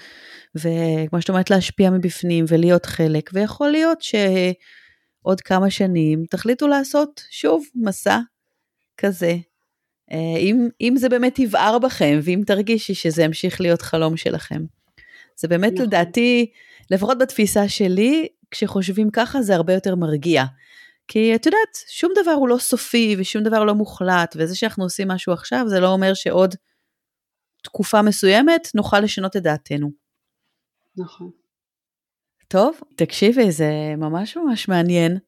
וכמו שאת אומרת להשפיע מבפנים ולהיות חלק, ויכול להיות שעוד כמה שנים תחליטו לעשות שוב מסע כזה. אה, אם, אם זה באמת יבער בכם, ואם תרגישי שזה ימשיך להיות חלום שלכם. זה באמת נכון. לדעתי, לפחות בתפיסה שלי, כשחושבים ככה זה הרבה יותר מרגיע. כי את יודעת, שום דבר הוא לא סופי ושום דבר לא מוחלט, וזה שאנחנו עושים משהו עכשיו זה לא אומר שעוד תקופה מסוימת נוכל לשנות את דעתנו. נכון. טוב, תקשיבי, זה ממש ממש מעניין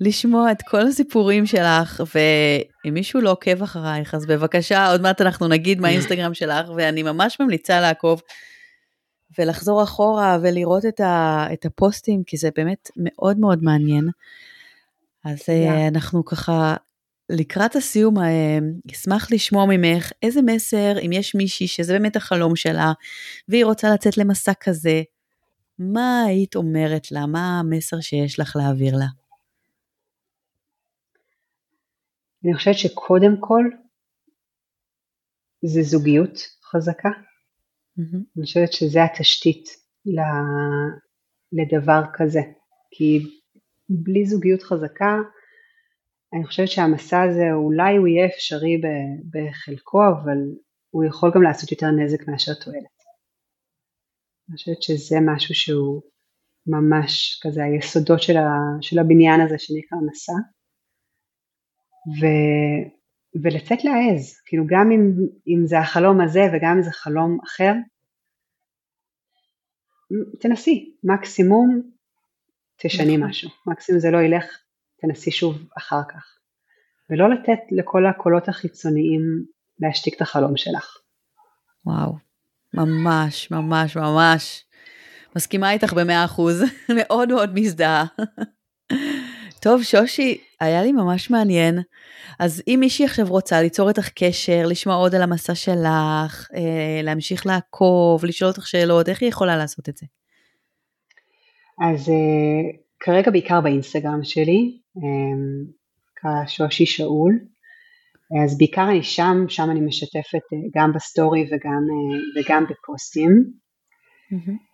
לשמוע את כל הסיפורים שלך, ואם מישהו לא עוקב אחרייך, אז בבקשה, עוד מעט אנחנו נגיד מה האינסטגרם שלך, ואני ממש ממליצה לעקוב ולחזור אחורה ולראות את, ה, את הפוסטים, כי זה באמת מאוד מאוד מעניין. אז yeah. אה, אנחנו ככה לקראת הסיום, אה, אשמח לשמוע ממך איזה מסר, אם יש מישהי שזה באמת החלום שלה, והיא רוצה לצאת למסע כזה, מה היית אומרת לה? מה המסר שיש לך להעביר לה? אני חושבת שקודם כל זה זוגיות חזקה. Mm-hmm. אני חושבת שזה התשתית לדבר כזה. כי בלי זוגיות חזקה, אני חושבת שהמסע הזה אולי הוא יהיה אפשרי בחלקו, אבל הוא יכול גם לעשות יותר נזק מאשר תועלת. אני חושבת שזה משהו שהוא ממש כזה היסודות של, ה, של הבניין הזה שנקרא מסע. ו, ולצאת להעז, כאילו גם אם, אם זה החלום הזה וגם אם זה חלום אחר, תנסי, מקסימום תשני נכון. משהו, מקסימום זה לא ילך, תנסי שוב אחר כך. ולא לתת לכל הקולות החיצוניים להשתיק את החלום שלך. וואו, ממש, ממש, ממש. מסכימה איתך במאה אחוז, מאוד מאוד מזדהה. טוב, שושי, היה לי ממש מעניין. אז אם מישהי עכשיו רוצה ליצור איתך קשר, לשמוע עוד על המסע שלך, אה, להמשיך לעקוב, לשאול אותך שאלות, איך היא יכולה לעשות את זה? אז uh, כרגע בעיקר באינסטגרם שלי, um, שושי שאול, אז בעיקר אני שם, שם אני משתפת uh, גם בסטורי וגם, uh, וגם בפוסטים. Mm-hmm.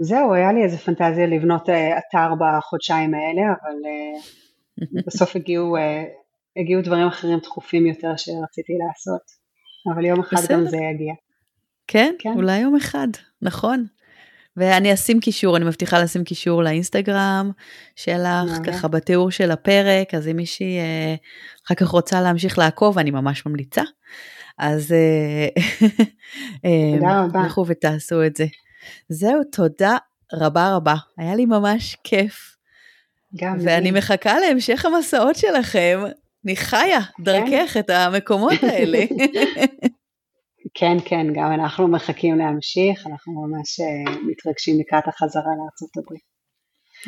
זהו, היה לי איזה פנטזיה לבנות uh, אתר בחודשיים האלה, אבל uh, בסוף הגיעו, uh, הגיעו דברים אחרים דחופים יותר שרציתי לעשות, אבל יום אחד בסדר. גם זה יגיע. כן, כן, אולי יום אחד, נכון. ואני אשים קישור, אני מבטיחה לשים קישור לאינסטגרם שלך, ככה בתיאור של הפרק, אז אם מישהי אה, אחר כך רוצה להמשיך לעקוב, אני ממש ממליצה. אז אה, אה, לכו ותעשו את זה. זהו, תודה רבה רבה, היה לי ממש כיף. גם ואני לי. מחכה להמשך המסעות שלכם. אני חיה כן. דרכך את המקומות האלה. כן, כן, גם אנחנו מחכים להמשיך, אנחנו ממש אה, מתרגשים לקראת החזרה לארצות הברית.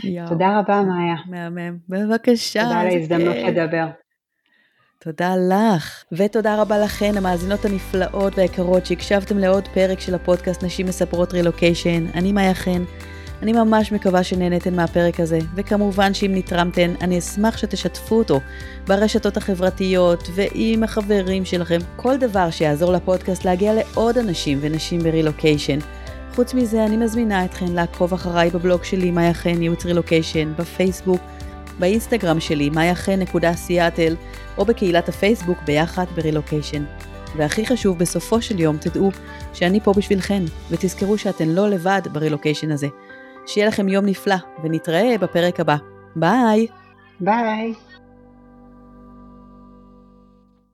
יו. תודה רבה, מאיה. מהמם. בבקשה. תודה על ההזדמנות לדבר. תודה לך, ותודה רבה לכן, המאזינות הנפלאות והיקרות שהקשבתם לעוד פרק של הפודקאסט נשים מספרות רילוקיישן. אני מאיה חן. אני ממש מקווה שנהנתן מהפרק הזה, וכמובן שאם נתרמתן, אני אשמח שתשתפו אותו ברשתות החברתיות ועם החברים שלכם, כל דבר שיעזור לפודקאסט להגיע לעוד אנשים ונשים ברילוקיישן. חוץ מזה, אני מזמינה אתכן לעקוב אחריי בבלוג שלי, מאיה חן, ייעוץ רילוקיישן, בפייסבוק, באינסטגרם שלי, מאיה חן.סיאטל, או בקהילת הפייסבוק ביחד ברילוקיישן. והכי חשוב, בסופו של יום תדעו שאני פה בשבילכן, ותזכרו שאתן לא לבד ברילוקיישן הזה. שיהיה לכם יום נפלא, ונתראה בפרק הבא. ביי! ביי!